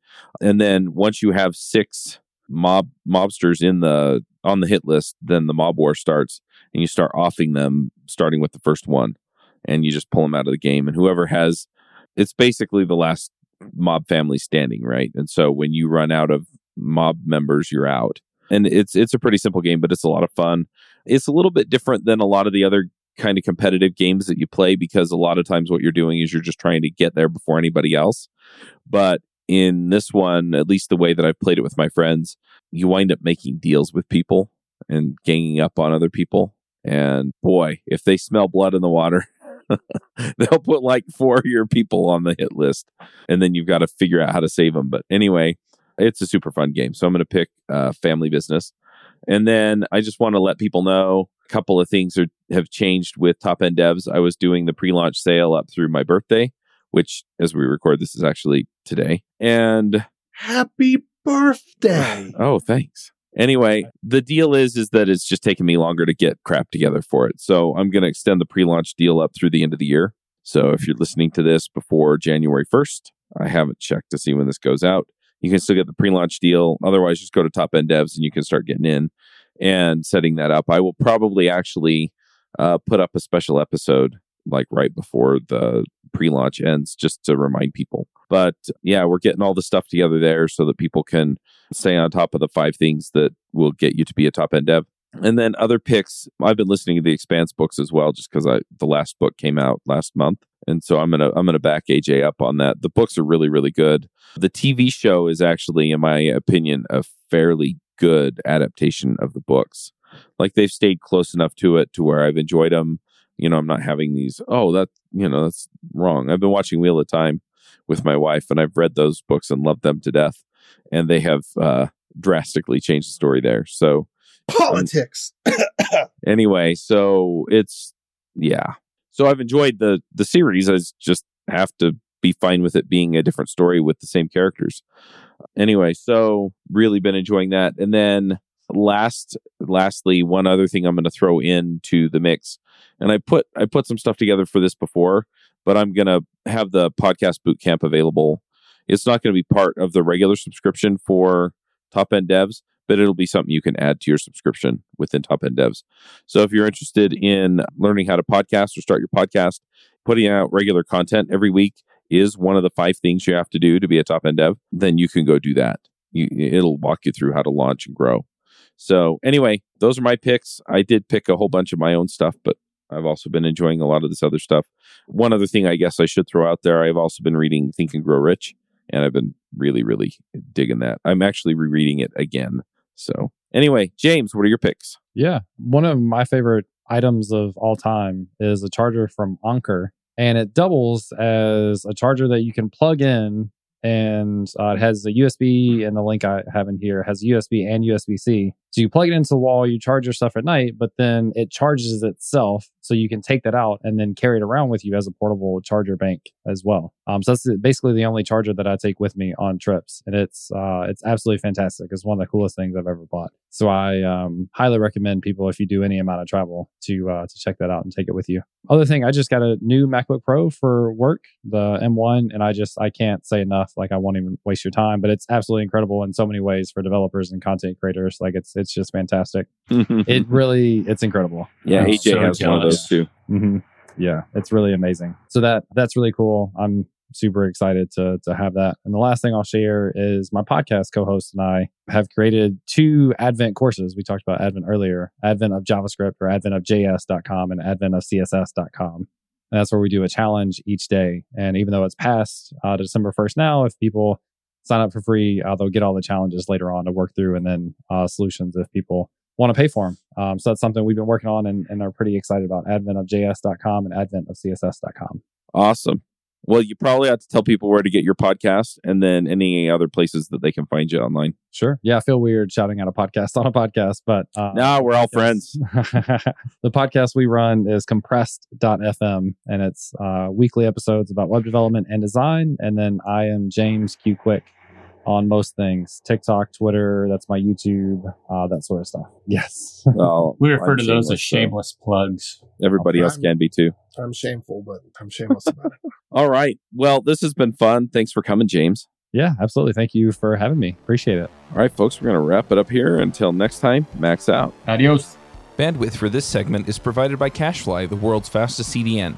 And then once you have six mob mobsters in the on the hit list, then the mob war starts, and you start offing them, starting with the first one, and you just pull them out of the game. And whoever has, it's basically the last mob family standing, right? And so when you run out of mob members, you're out. And it's it's a pretty simple game, but it's a lot of fun. It's a little bit different than a lot of the other kind of competitive games that you play because a lot of times what you're doing is you're just trying to get there before anybody else. But in this one, at least the way that I've played it with my friends, you wind up making deals with people and ganging up on other people. And boy, if they smell blood in the water, they'll put like four of your people on the hit list. And then you've got to figure out how to save them. But anyway, it's a super fun game. So I'm going to pick uh, Family Business. And then I just want to let people know a couple of things are, have changed with Top End Devs. I was doing the pre launch sale up through my birthday, which, as we record, this is actually today. And Happy birthday! oh, thanks. Anyway, the deal is is that it's just taking me longer to get crap together for it. So I'm going to extend the pre-launch deal up through the end of the year. So if you're listening to this before January 1st, I haven't checked to see when this goes out. You can still get the pre-launch deal. Otherwise, just go to Top End Devs and you can start getting in and setting that up. I will probably actually uh, put up a special episode like right before the pre-launch ends just to remind people. But yeah, we're getting all the stuff together there so that people can stay on top of the five things that will get you to be a top end dev. And then other picks, I've been listening to the Expanse books as well, just because I the last book came out last month, and so I'm gonna I'm gonna back AJ up on that. The books are really really good. The TV show is actually, in my opinion, a fairly good adaptation of the books. Like they've stayed close enough to it to where I've enjoyed them. You know, I'm not having these. Oh, that you know that's wrong. I've been watching Wheel of Time with my wife, and I've read those books and loved them to death. And they have uh, drastically changed the story there. So Politics. anyway, so it's yeah. So I've enjoyed the the series. I just have to be fine with it being a different story with the same characters. Anyway, so really been enjoying that. And then last lastly, one other thing I'm going to throw into the mix. And I put I put some stuff together for this before, but I'm going to have the podcast boot camp available. It's not going to be part of the regular subscription for top end devs, but it'll be something you can add to your subscription within Top End Devs. So if you're interested in learning how to podcast or start your podcast, putting out regular content every week is one of the five things you have to do to be a top end dev, then you can go do that. You, it'll walk you through how to launch and grow. So anyway, those are my picks. I did pick a whole bunch of my own stuff, but I've also been enjoying a lot of this other stuff. One other thing I guess I should throw out there, I've also been reading Think and Grow Rich, and I've been really, really digging that. I'm actually rereading it again so, anyway, James, what are your picks? Yeah. One of my favorite items of all time is a charger from Anker, and it doubles as a charger that you can plug in. And uh, it has a USB, and the link I have in here has USB and USB C. So you plug it into the wall, you charge your stuff at night, but then it charges itself. So you can take that out and then carry it around with you as a portable charger bank as well. Um, so that's basically the only charger that I take with me on trips. And it's, uh, it's absolutely fantastic. It's one of the coolest things I've ever bought. So I, um, highly recommend people, if you do any amount of travel to, uh, to check that out and take it with you. Other thing, I just got a new MacBook Pro for work, the M1, and I just, I can't say enough. Like I won't even waste your time, but it's absolutely incredible in so many ways for developers and content creators. Like it's, it's just fantastic. it really, it's incredible. Yeah, I'm AJ so has one of those jealous. too. hmm Yeah, it's really amazing. So that that's really cool. I'm super excited to to have that. And the last thing I'll share is my podcast co-host and I have created two Advent courses. We talked about Advent earlier: Advent of JavaScript or Advent of JS.com and Advent of CSS.com. And that's where we do a challenge each day. And even though it's past uh, December 1st now, if people sign up for free, uh, they'll get all the challenges later on to work through and then uh, solutions if people want to pay for them. Um, so that's something we've been working on and, and are pretty excited about advent of js.com and advent of css.com. Awesome. Well, you probably have to tell people where to get your podcast and then any other places that they can find you online. Sure. Yeah, I feel weird shouting out a podcast on a podcast, but uh, no, we're all yes. friends. the podcast we run is compressed.fm and it's uh, weekly episodes about web development and design. And then I am James Q Quick on most things TikTok, Twitter, that's my YouTube, uh, that sort of stuff. Yes. Oh, We refer I'm to those shameless, as so shameless plugs. Everybody else can be too. I'm shameful, but I'm shameless about it. All right. Well, this has been fun. Thanks for coming, James. yeah, absolutely. Thank you for having me. Appreciate it. All right, folks, we're going to wrap it up here. Until next time, max out. Adios. Bandwidth for this segment is provided by CacheFly, the world's fastest CDN.